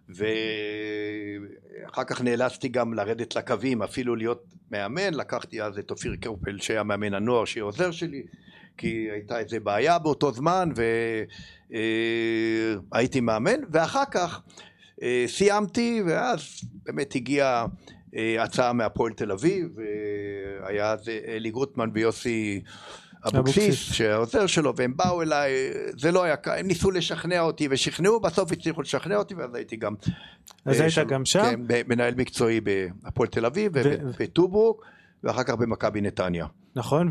ואחר כך נאלצתי גם לרדת לקווים, אפילו להיות מאמן, לקחתי אז את אופיר קרפל שהיה מאמן הנוער, שיהיה עוזר שלי, כי הייתה איזה בעיה באותו זמן, והייתי מאמן, ואחר כך אה, סיימתי, ואז באמת הגיעה אה, הצעה מהפועל תל אביב, והיה אז אלי גוטמן ויוסי אבוקסיס. שהעוזר שלו, והם באו אליי, זה לא היה הם ניסו לשכנע אותי ושכנעו, בסוף הצליחו לשכנע אותי, ואז הייתי גם... אז אה, היית גם שם? כן, מנהל מקצועי בהפועל תל אביב, ו- בטוברוק, ואחר כך במכבי נתניה. נכון,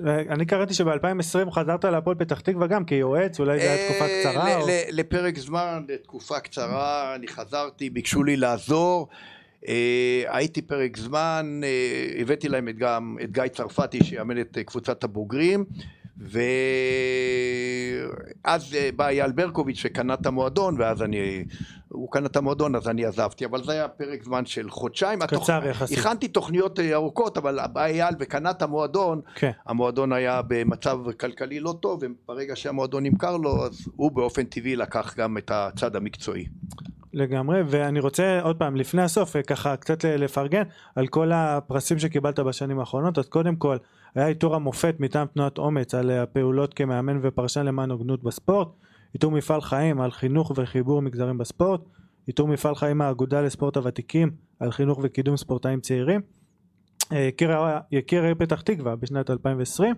ואני קראתי שב-2020 חזרת להפועל פתח תקווה גם כיועץ, אולי זו הייתה תקופה אה, קצרה. לפרק זמן, לתקופה קצרה, אני חזרתי, ביקשו לי לעזור. אה, הייתי פרק זמן, אה, הבאתי להם את גם את גיא צרפתי שיאמן את אה, קבוצת הבוגרים ואז בא אייל ברקוביץ' וקנה את המועדון, ואז אני, הוא קנה את המועדון אז אני עזבתי, אבל זה היה פרק זמן של חודשיים. קצר יחסית. הכנתי תוכניות ארוכות, אבל בא אייל וקנה את המועדון, כן. המועדון היה במצב כלכלי לא טוב, וברגע שהמועדון נמכר לו, אז הוא באופן טבעי לקח גם את הצד המקצועי. לגמרי, ואני רוצה עוד פעם, לפני הסוף, אה, ככה קצת לפרגן על כל הפרסים שקיבלת בשנים האחרונות, אז קודם כל, היה עיטור המופת מטעם תנועת אומץ על הפעולות כמאמן ופרשן למען הוגנות בספורט, עיטור מפעל חיים על חינוך וחיבור מגזרים בספורט, עיטור מפעל חיים האגודה לספורט הוותיקים על חינוך וקידום ספורטאים צעירים, אה, יקיר, העיר פתח תקווה בשנת 2020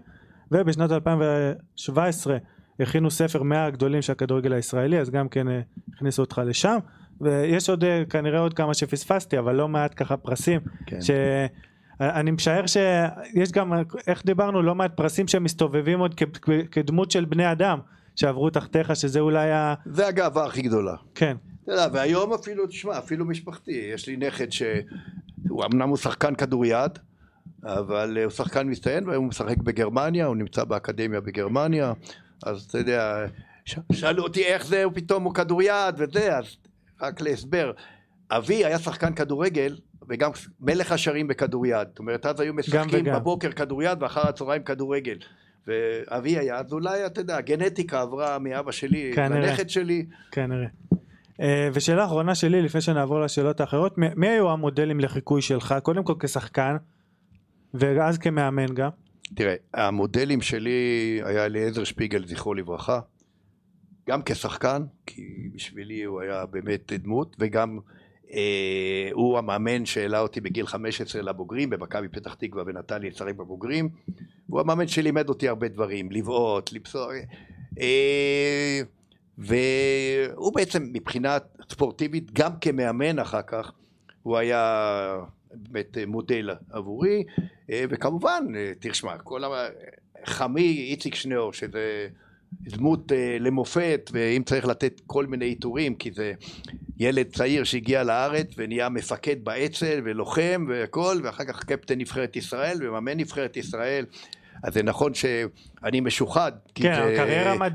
ובשנת 2017 הכינו ספר 100 הגדולים של הכדורגל הישראלי אז גם כן אה, הכניסו אותך לשם ויש עוד אה, כנראה עוד כמה שפספסתי אבל לא מעט ככה פרסים כן. שאני משער שיש גם איך דיברנו לא מעט פרסים שמסתובבים עוד כ- כדמות של בני אדם שעברו תחתיך שזה אולי ה... זה הגאווה הכי גדולה. כן אתה יודע, והיום אפילו, תשמע, אפילו משפחתי, יש לי נכד שהוא אמנם הוא שחקן כדוריד, אבל הוא שחקן מצטיין והיום הוא משחק בגרמניה, הוא נמצא באקדמיה בגרמניה, אז אתה יודע, ש- שאלו אותי איך זה, הוא פתאום הוא כדוריד וזה, אז רק להסבר, אבי היה שחקן כדורגל וגם מלך השערים בכדוריד, זאת אומרת אז היו משחקים. בבוקר כדוריד ואחר הצהריים כדורגל. ואבי היה, אז אולי, אתה יודע, הגנטיקה עברה מאבא שלי. לנכד שלי, כנראה. אה, ושאלה אחרונה שלי לפני שנעבור לשאלות האחרות מי היו המודלים לחיקוי שלך קודם כל כשחקן ואז כמאמן גם תראה, המודלים שלי היה אליעזר שפיגל, זכרו לברכה, גם כשחקן, כי בשבילי הוא היה באמת דמות, וגם אה, הוא המאמן שהעלה אותי בגיל 15 לבוגרים, במכבי פתח תקווה ונתן לי לשחק בבוגרים, והוא המאמן שלימד אותי הרבה דברים, לבעוט, לבשור, אה, והוא בעצם מבחינה ספורטיבית, גם כמאמן אחר כך, הוא היה באמת מודל עבורי, אה, וכמובן, אה, תשמע, כל ה... חמי איציק שניאור, שזה דמות אה, למופת, ואם צריך לתת כל מיני עיטורים, כי זה ילד צעיר שהגיע לארץ ונהיה מפקד באצ"ל ולוחם והכל, ואחר כך קפטן נבחרת ישראל ומאמן נבחרת ישראל. אז זה נכון שאני משוחד, כי כן,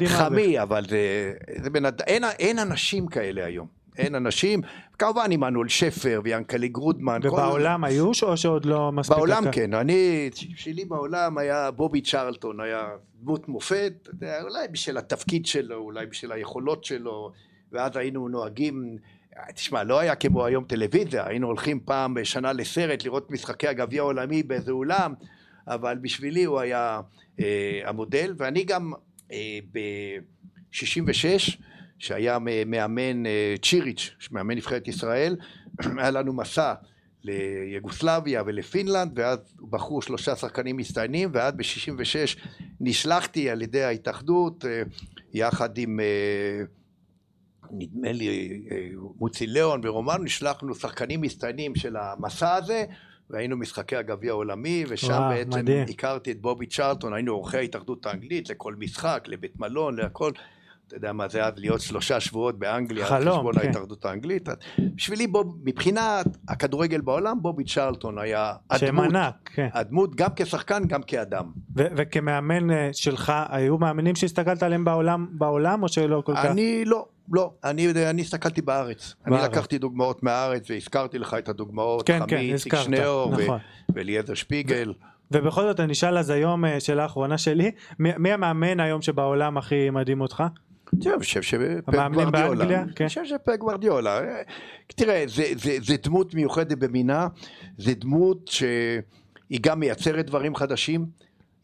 זה. חמי, אבל זה, זה אדם, אין, אין אנשים כאלה היום. אין אנשים, כמובן עמנואל שפר ויענקלי גרודמן. כל- ובעולם היו ש- או שעוד לא מספיק בעולם אתה? כן, אני, שלי בעולם היה בובי צ'רלטון, היה דמות מופת, אולי בשביל התפקיד שלו, אולי בשביל היכולות שלו, ואז היינו נוהגים, תשמע, לא היה כמו היום טלוויזיה, היינו הולכים פעם בשנה לסרט לראות משחקי הגביע העולמי באיזה אולם, אבל בשבילי הוא היה אה, המודל, ואני גם אה, ב-66, שהיה מאמן אה, צ'יריץ', מאמן נבחרת ישראל, [CLEARS THROAT] היה לנו מסע ליוגוסלביה ולפינלנד, ואז בחרו שלושה שחקנים מצטיינים, ואז ב-66 נשלחתי על ידי ההתאחדות, אה, יחד עם, אה, נדמה לי, מוצי ליאון ורומנו, נשלחנו שחקנים מצטיינים של המסע הזה, והיינו משחקי הגביע העולמי, ושם וואו, בעצם מדהים. הכרתי את בובי צ'רלטון, היינו עורכי ההתאחדות האנגלית לכל משחק, לבית מלון, להכל. אתה יודע מה זה אז להיות שלושה שבועות באנגליה, על חלום, חשבון כן. ההתאחדות האנגלית. בשבילי, בוב, מבחינת הכדורגל בעולם, בובי צ'רלטון היה שם הדמות, ענק, כן. הדמות גם כשחקן, גם כאדם. ו- וכמאמן אה, שלך היו מאמנים שהסתכלת עליהם בעולם בעולם או שלא כל כך? אני לא, לא, אני, אני הסתכלתי בארץ. אני בארץ. לקחתי דוגמאות מהארץ והזכרתי לך את הדוגמאות, כן, כן, חמי, איציק הזכרת, שניאור נכון. ואליעזר שפיגל. ובכל זאת אני אשאל אז היום אה, שאלה אחרונה שלי מי, מי המאמן היום שבעולם הכי מדהים אותך? אני חושב שפפ גוורדיולה? אני כן. חושב שפפ גוורדיולה, אה, תראה, זה, זה, זה דמות מיוחדת במינה, זה דמות שהיא גם מייצרת דברים חדשים,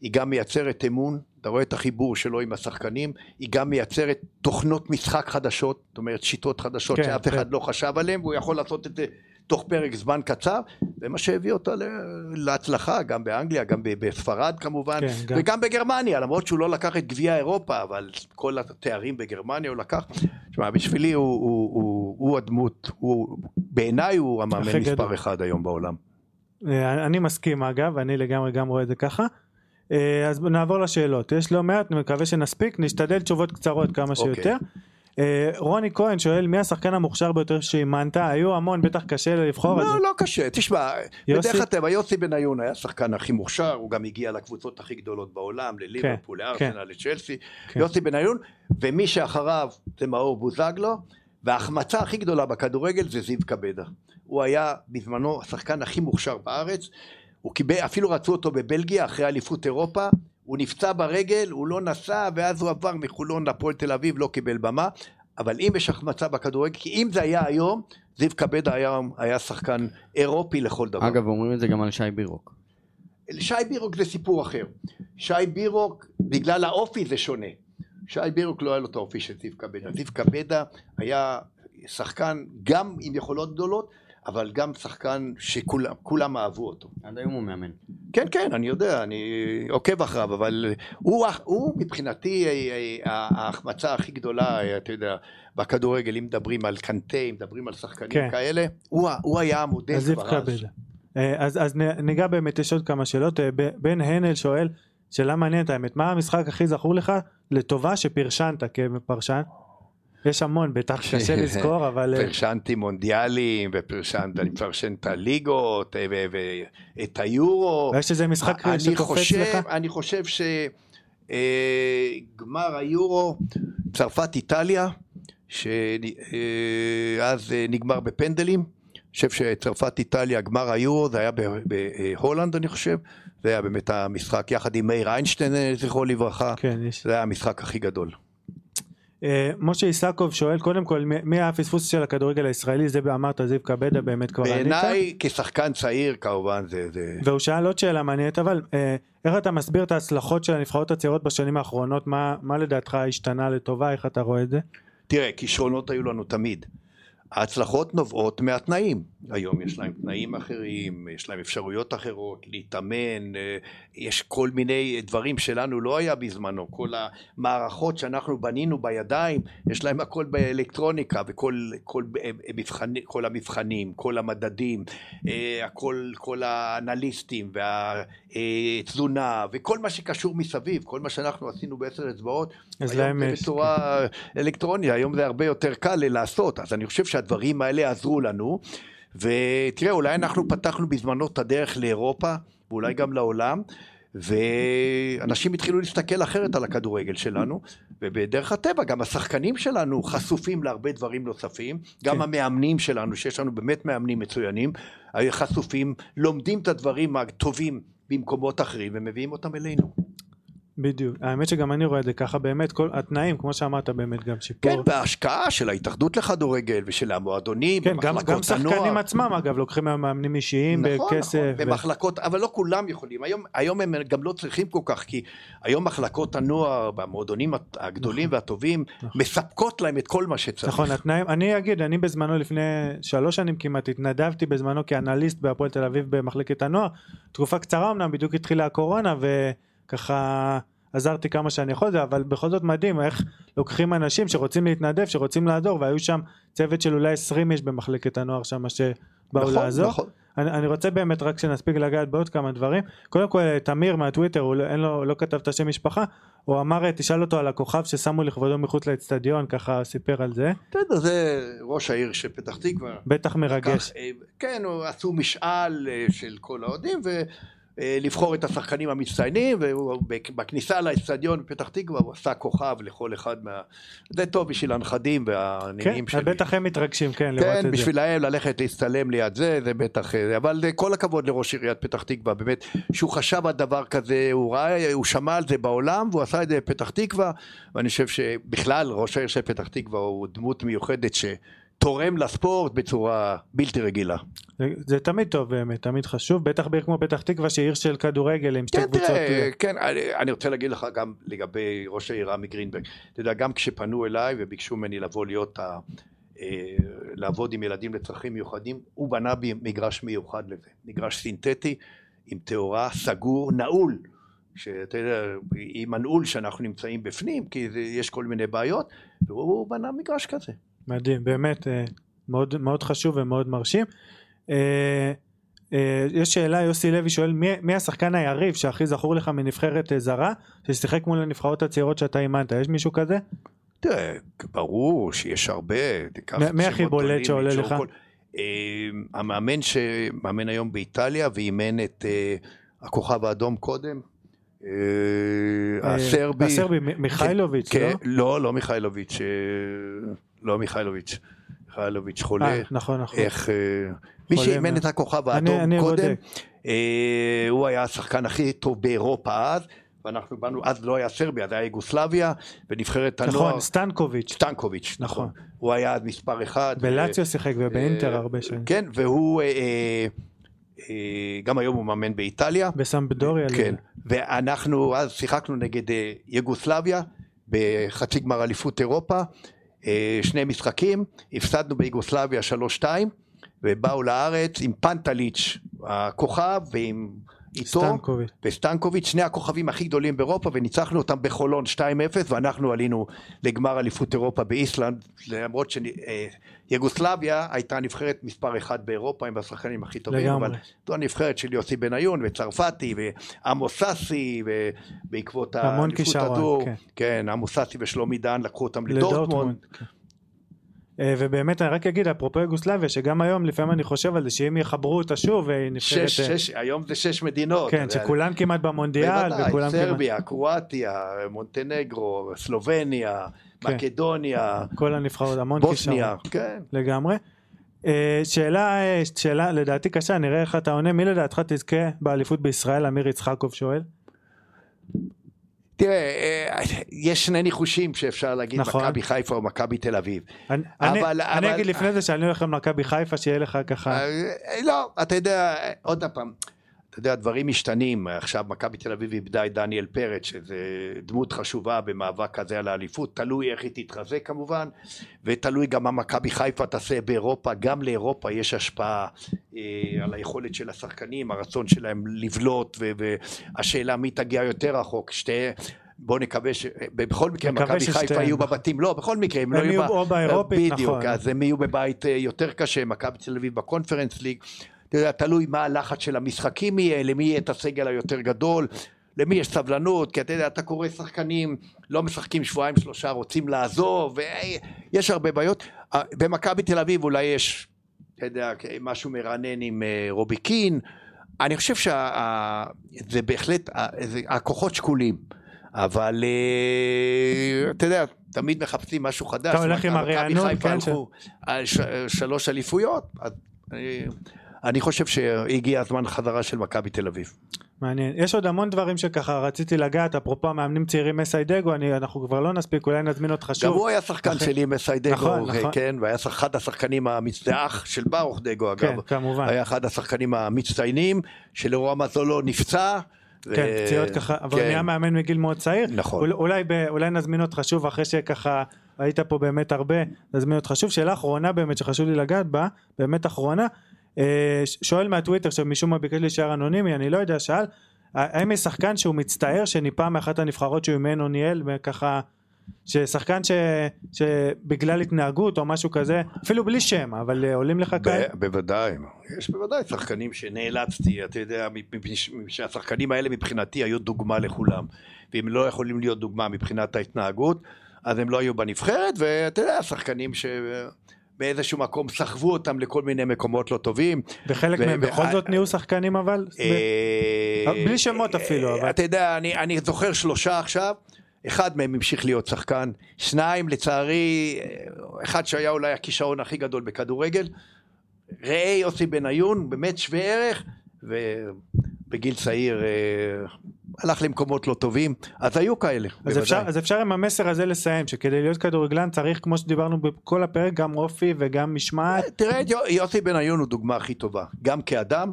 היא גם מייצרת אמון, אתה רואה את החיבור שלו עם השחקנים, היא גם מייצרת תוכנות משחק חדשות, זאת אומרת שיטות חדשות כן, שאף כן. אחד לא חשב עליהן, והוא יכול לעשות את זה תוך פרק זמן קצר, זה מה שהביא אותו להצלחה, גם באנגליה, גם בספרד כמובן, כן, גם. וגם בגרמניה, למרות שהוא לא לקח את גביע אירופה, אבל כל התארים בגרמניה הוא לקח. תשמע, בשבילי הוא, הוא, הוא, הוא הדמות, הוא, בעיניי הוא המאמן מספר גדול. אחד היום בעולם. אה, אני מסכים אגב אני לגמרי גם רואה את זה ככה. אה, אז נעבור לשאלות יש לא מעט אני מקווה שנספיק נשתדל תשובות קצרות כמה אוקיי. שיותר. אה, רוני כהן שואל מי השחקן המוכשר ביותר שאימנת? היו המון, בטח קשה לבחור. לא, לא קשה, תשמע? בדרך הטבע, יוסי בניון היה השחקן הכי מוכשר, הוא גם הגיע לקבוצות הכי גדולות בעולם, לליברפול, כן, לארסנל, לצ'לסי, כן. יוסי בניון, ומי שאחריו זה מאור בוזגלו, וההחמצה הכי גדולה בכדורגל זה זיו קבדה. הוא היה בזמנו השחקן הכי מוכשר בארץ, הוא קיבל, אפילו רצו אותו בבלגיה אחרי אליפות אירופה, הוא נפצע ברגל, הוא לא נסע, ואז הוא עבר מחולון לפועל תל אביב, לא קיבל במה, אבל אם יש החמצה בכדורגל, כי אם זה היה היום, זיו קבדה היה, היה שחקן אירופי לכל דבר. אגב, אומרים את זה גם על שי בירוק. שי בירוק זה סיפור אחר. שי בירוק, בגלל האופי זה שונה. שי בירוק לא היה לו את האופי של זיו קבדה. זיו קבדה היה שחקן גם עם יכולות גדולות, אבל גם שחקן שכולם כולם אהבו אותו. עד היום הוא מאמן. כן, כן, אני יודע, אני עוקב אחריו, אבל הוא, הוא מבחינתי אה, אה, ההחמצה הכי גדולה, אה, אתה יודע, בכדורגל, אם מדברים על קנטה, אם מדברים על שחקנים כן. כאלה, הוא, הוא היה המודל כבר אז. אז, אז ניגע באמת, יש עוד כמה שאלות. בן הנל שואל, שאלה מעניינת האמת, מה המשחק הכי זכור לך לטובה שפרשנת כפרשן? יש המון, בטח קשה [LAUGHS] לזכור, אבל... אה, פרשנתי מונדיאלים, ופרשנתי, אני מפרשן את הליגות, אה, ואת היורו. יש איזה משחק שקופץ לך? אני חושב שגמר היורו, צרפת איטליה, שאז נגמר בפנדלים. אני חושב שצרפת איטליה, גמר היורו, זה היה בהולנד אני חושב, זה היה באמת המשחק יחד עם מאיר איינשטיין אה, זכרו לברכה, כן. זה היה המשחק הכי גדול. אה, משה איסקוב שואל, קודם כל, מי- היה הפספוס של הכדורגל הישראלי? זה אמרת, זיו קבדה, באמת כבר ענית. בעיניי כשחקן צעיר כמובן זה, זה והוא שאל עוד שאלה מעניינת, אבל אה, איך אתה מסביר את ההצלחות של הנבחרות הצעירות בשנים האחרונות? מה, מה לדעתך השתנה לטובה? איך אתה רואה את זה? תראה, כישרונות היו לנו תמיד. ההצלחות נובעות מהתנאים. היום יש להם תנאים אחרים, יש להם אפשרויות אחרות, להתאמן, אה, יש כל מיני דברים שלנו לא היה בזמנו. כל המערכות שאנחנו בנינו בידיים, יש להם הכל באלקטרוניקה, וכל כל, אה, מבחנ, כל המבחנים, כל המדדים, אה, הכל, כל האנליסטים והתזונה, וכל מה שקשור מסביב, כל מה שאנחנו עשינו בעשר אצבעות, אז היום להם זה בצורה אלקטרונית, היום זה הרבה יותר קל לעשות, אז אני חושב שהדברים האלה עזרו לנו, ותראה, אולי אנחנו פתחנו בזמנו את הדרך לאירופה, ואולי גם לעולם, ואנשים התחילו להסתכל אחרת על הכדורגל שלנו, ובדרך הטבע גם השחקנים שלנו חשופים להרבה דברים נוספים, גם כן. המאמנים שלנו, שיש לנו באמת מאמנים מצוינים, חשופים, לומדים את הדברים הטובים במקומות אחרים ומביאים אותם אלינו. בדיוק. האמת שגם אני רואה את זה ככה, באמת, כל התנאים, כמו שאמרת, באמת גם שיפור. כן, וההשקעה של ההתאחדות לכדורגל ושל המועדונים, כן, גם, במחלקות גם שחקנים הנוער. עצמם אגב לוקחים היום מאמנים אישיים נכון, בכסף. נכון, ו- במחלקות, אבל לא כולם יכולים. היום, היום הם גם לא צריכים כל כך, כי היום מחלקות הנוער במועדונים הגדולים והטובים נכון. מספקות להם את כל מה שצריך. נכון, התנאים, אני אגיד, אני בזמנו לפני שלוש שנים כמעט התנדבתי בזמנו כאנליסט בהפועל תל אביב במחלקת הנוער, תקופה קצרה אמנם, בדיוק התחילה הקורונה וככה עזרתי כמה שאני יכול, אבל בכל זאת מדהים איך לוקחים אנשים שרוצים להתנדב, שרוצים לעזור, והיו שם צוות של אולי 20 איש במחלקת הנוער שם שבאו נכון, לעזור. נכון. אני, אני רוצה באמת רק שנספיק לגעת בעוד כמה דברים. קודם כל תמיר מהטוויטר, הוא לא, אין לו, לא כתב את השם משפחה, הוא אמר תשאל אותו על הכוכב ששמו לכבודו מחוץ לאצטדיון, ככה סיפר על זה. בסדר, זה ראש העיר של פתח תקווה. בטח מרגש. כך, אה, כן, עשו משאל אה, של כל האוהדים ולבחור את השחקנים המצטיינים והוא בק- בכניסה לאצטדיון בפתח תקווה הוא עשה כוכב לכל אחד מה... זה טוב בשביל הנכדים כן, והנינים שלי. בטח הם מתרגשים, כן, לראות כן, את זה. בשבילהם ללכת להצטלם ליד זה, זה בטח, אה, אבל אה, כל הכבוד לראש עיריית פתח תקווה, באמת, שהוא חשב על דבר כזה, הוא ראה, הוא שמע על זה בעולם, והוא עשה את זה בפתח תקווה, ואני חושב שבכלל, ראש העיר של פתח תקווה הוא דמות מיוחדת שתורם לספורט בצורה בלתי רגילה. זה, זה תמיד טוב באמת, תמיד חשוב, בטח בעיר כמו פתח תקווה שהיא עיר של כדורגל עם שתי כן, קבוצות. תראה, כן, אני, אני רוצה להגיד לך גם לגבי ראש העיר רמי גרינברג, אתה יודע, גם כשפנו אליי וביקשו ממני לבוא להיות ה... אה, לעבוד עם ילדים לצרכים מיוחדים, הוא בנה בי מגרש מיוחד לזה, מגרש סינתטי עם תאורה, סגור, נעול, שאתה יודע, עם הנעול שאנחנו נמצאים בפנים, כי זה, יש כל מיני בעיות, והוא בנה מגרש כזה. מדהים, באמת אה, מאוד, מאוד חשוב ומאוד מרשים. אה, אה, יש שאלה, יוסי לוי שואל, מי, מי השחקן היריב שהכי זכור לך מנבחרת זרה, ששיחק מול הנבחרות הצעירות שאתה אימנת? יש מישהו כזה? תראה, ברור שיש הרבה. תיקח מי- מי הכי בולט שעולה לך? כל- המאמן שמאמן היום באיטליה ואימן את הכוכב האדום קודם, הסרבי. הסרבי, מיכאילוביץ', כן, לא? לא, לא מיכאילוביץ', לא מיכאילוביץ', מיכאילוביץ' חולה. אה, נכון, נכון. איך... אה, מי שאימן. את הכוכב האדום אני קודם. אה, הוא היה השחקן הכי טוב באירופה אז, ואנחנו באנו, אז לא היה סרביה, זה היה יוגוסלביה, ונבחרת הנוער, נכון, סטנקוביץ'. סטנקוביץ', נכון. נכון, הוא היה אז מספר אחד. בלאציו שיחק ובאינטר אה, הרבה שנים. כן, והוא, אה, אה, אה, גם היום הוא מאמן באיטליה. בסמפדוריה. כן, ואנחנו אז שיחקנו נגד אה, יוגוסלביה בחצי גמר אליפות אירופה, אה, שני משחקים, הפסדנו ביוגוסלביה 3-2, ובאו לארץ עם פנטליץ' הכוכב ועם איתו סטנקוביץ'. וסטנקוביץ', שני הכוכבים הכי גדולים באירופה, וניצחנו אותם בחולון 2-0, ואנחנו עלינו לגמר אליפות אירופה באיסלנד, למרות שיוגוסלביה הייתה נבחרת מספר אחת באירופה, עם השחקנים הכי טובים, לגמרי. אבל זו הנבחרת של יוסי בניון וצרפתי ועמוס סאסי, ובעקבות האליפות הזו, כן. כן, עמוס סאסי ושלומי דהן לקחו אותם לדורטמונד, כן. אה, ובאמת אני רק אגיד אפרופו יוגוסלביה שגם היום לפעמים אני חושב על זה שאם יחברו אותה שוב אה, נבחרת שש, אה, שש, היום זה שש מדינות, כן שכולן כמעט במונדיאל בוודאי, וכולם כמעט סרביה, קרואטיה, מונטנגרו, סלובניה, כן. מקדוניה, כל הנבחרות המון כישרון בוסניה, כן. לגמרי. שאלה שאלה לדעתי קשה נראה איך אתה עונה מי לדעתך תזכה באליפות בישראל אמיר יצחקוב שואל תראה, אה, יש שני ניחושים שאפשר להגיד, נכון. מכבי חיפה או מכבי תל אביב. אני, אבל- אני, אני אבל- אגיד לפני זה שאני הולך למכבי חיפה שיהיה לך ככה אה, לא, אתה יודע, עוד פעם, אתה יודע, דברים משתנים, עכשיו מכבי תל אביב איבדה את דניאל פרץ, שזה דמות חשובה במאבק הזה על האליפות, תלוי איך היא תתחזק כמובן, ותלוי גם מה מכבי חיפה תעשה באירופה, גם לאירופה יש השפעה אה, על היכולת של השחקנים, הרצון שלהם לבלוט, והשאלה מי תגיע יותר רחוק, שתי... בואו נקווה ש... בכל מקרה מכבי חיפה יהיו. בבתים, לא, בכל מקרה, הם לא הם יהיו... יהיו ב- או באירופית, בדיוק, נכון. אז הם יהיו בבית אה, יותר קשה, מכבי תל אביב בקונפרנס ליג. אתה יודע, תלוי מה הלחץ של המשחקים יהיה, למי יהיה את הסגל היותר גדול, למי יש סבלנות, כי אתה יודע, אתה קורא שחקנים, לא משחקים שבועיים שלושה, רוצים לעזוב, ויש הרבה בעיות. אה, במכבי תל אביב אולי יש, אתה יודע, משהו מרענן עם אה, רובי קין. אני חושב שזה בהחלט, זה- הכוחות שקולים. אבל אה, אתה יודע, תמיד מחפשים משהו חדש. אתה הולך עם הרענון, כן, ש- שלוש אליפויות. אז אני- חושב שהגיע הזמן חזרה של מכבי תל אביב. מעניין יש עוד המון דברים שככה רציתי לגעת אפרופו המאמנים צעירים מסיידגו אני אנחנו כבר לא נספיק אולי נזמין אותך גם שוב הוא היה שחקן אחרי- שלי מסיידגו, נכון, נכון. כן, והיה אחד השחקנים המצטעח של ברוך דגו כן אגב. כמובן היה אחד השחקנים המצטיינים, שלרוע מזלו נפצע. כן פציעות ככה אבל כן. נהיה מאמן מגיל מאוד צעיר נכון. אול- אולי ב- אולי נזמין אותך שוב אחרי שככה היית פה באמת הרבה נזמין אותך שוב שאלה אחרונה באמת שחשוב לי לגעת בה באמת אחרונה אה, שואל מהטוויטר שמשום מה ביקש להישאר אנונימי אני לא יודע שאל האם יש שחקן שהוא מצטער שניפה מאחת הנבחרות שהוא או ניהל וככה ששחקן ש... שבגלל התנהגות או משהו כזה אפילו בלי שם אבל אה, עולים לך כאן ב- בוודאי, יש בוודאי שחקנים שנאלצתי, אתה יודע, ש- שהשחקנים האלה מבחינתי היו דוגמה לכולם, ואם לא יכולים להיות דוגמה מבחינת ההתנהגות, אז הם לא היו בנבחרת, ואתה יודע, שחקנים שבאיזשהו מקום סחבו אותם לכל מיני מקומות לא טובים. וחלק מהם בכל זאת נהיו שחקנים אבל אה, בלי שמות אפילו, אה, אבל- אתה יודע, אני, זוכר שלושה עכשיו, אחד מהם המשיך להיות שחקן, שניים לצערי, אה, אחד שהיה אולי הכישרון הכי גדול בכדורגל, ראה יוסי בניון, באמת שווה ערך, ובגיל צעיר אה, הלך למקומות לא טובים, אז היו כאלה, אז אפשר, אז אפשר עם המסר הזה לסיים שכדי להיות כדורגלן צריך כמו שדיברנו בכל הפרק גם אופי וגם משמעת תראה, את יו- יוסי בניון הוא דוגמה הכי טובה, גם כאדם,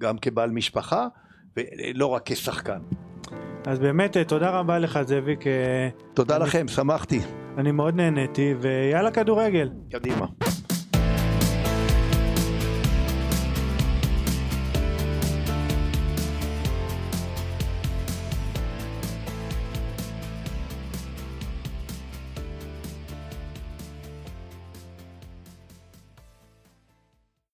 גם כבעל משפחה, ולא רק כשחקן. אז באמת אה, תודה רבה לך זאביק אה, תודה לכם, שמחתי. אני מאוד נהניתי ויאללה כדורגל קדימה.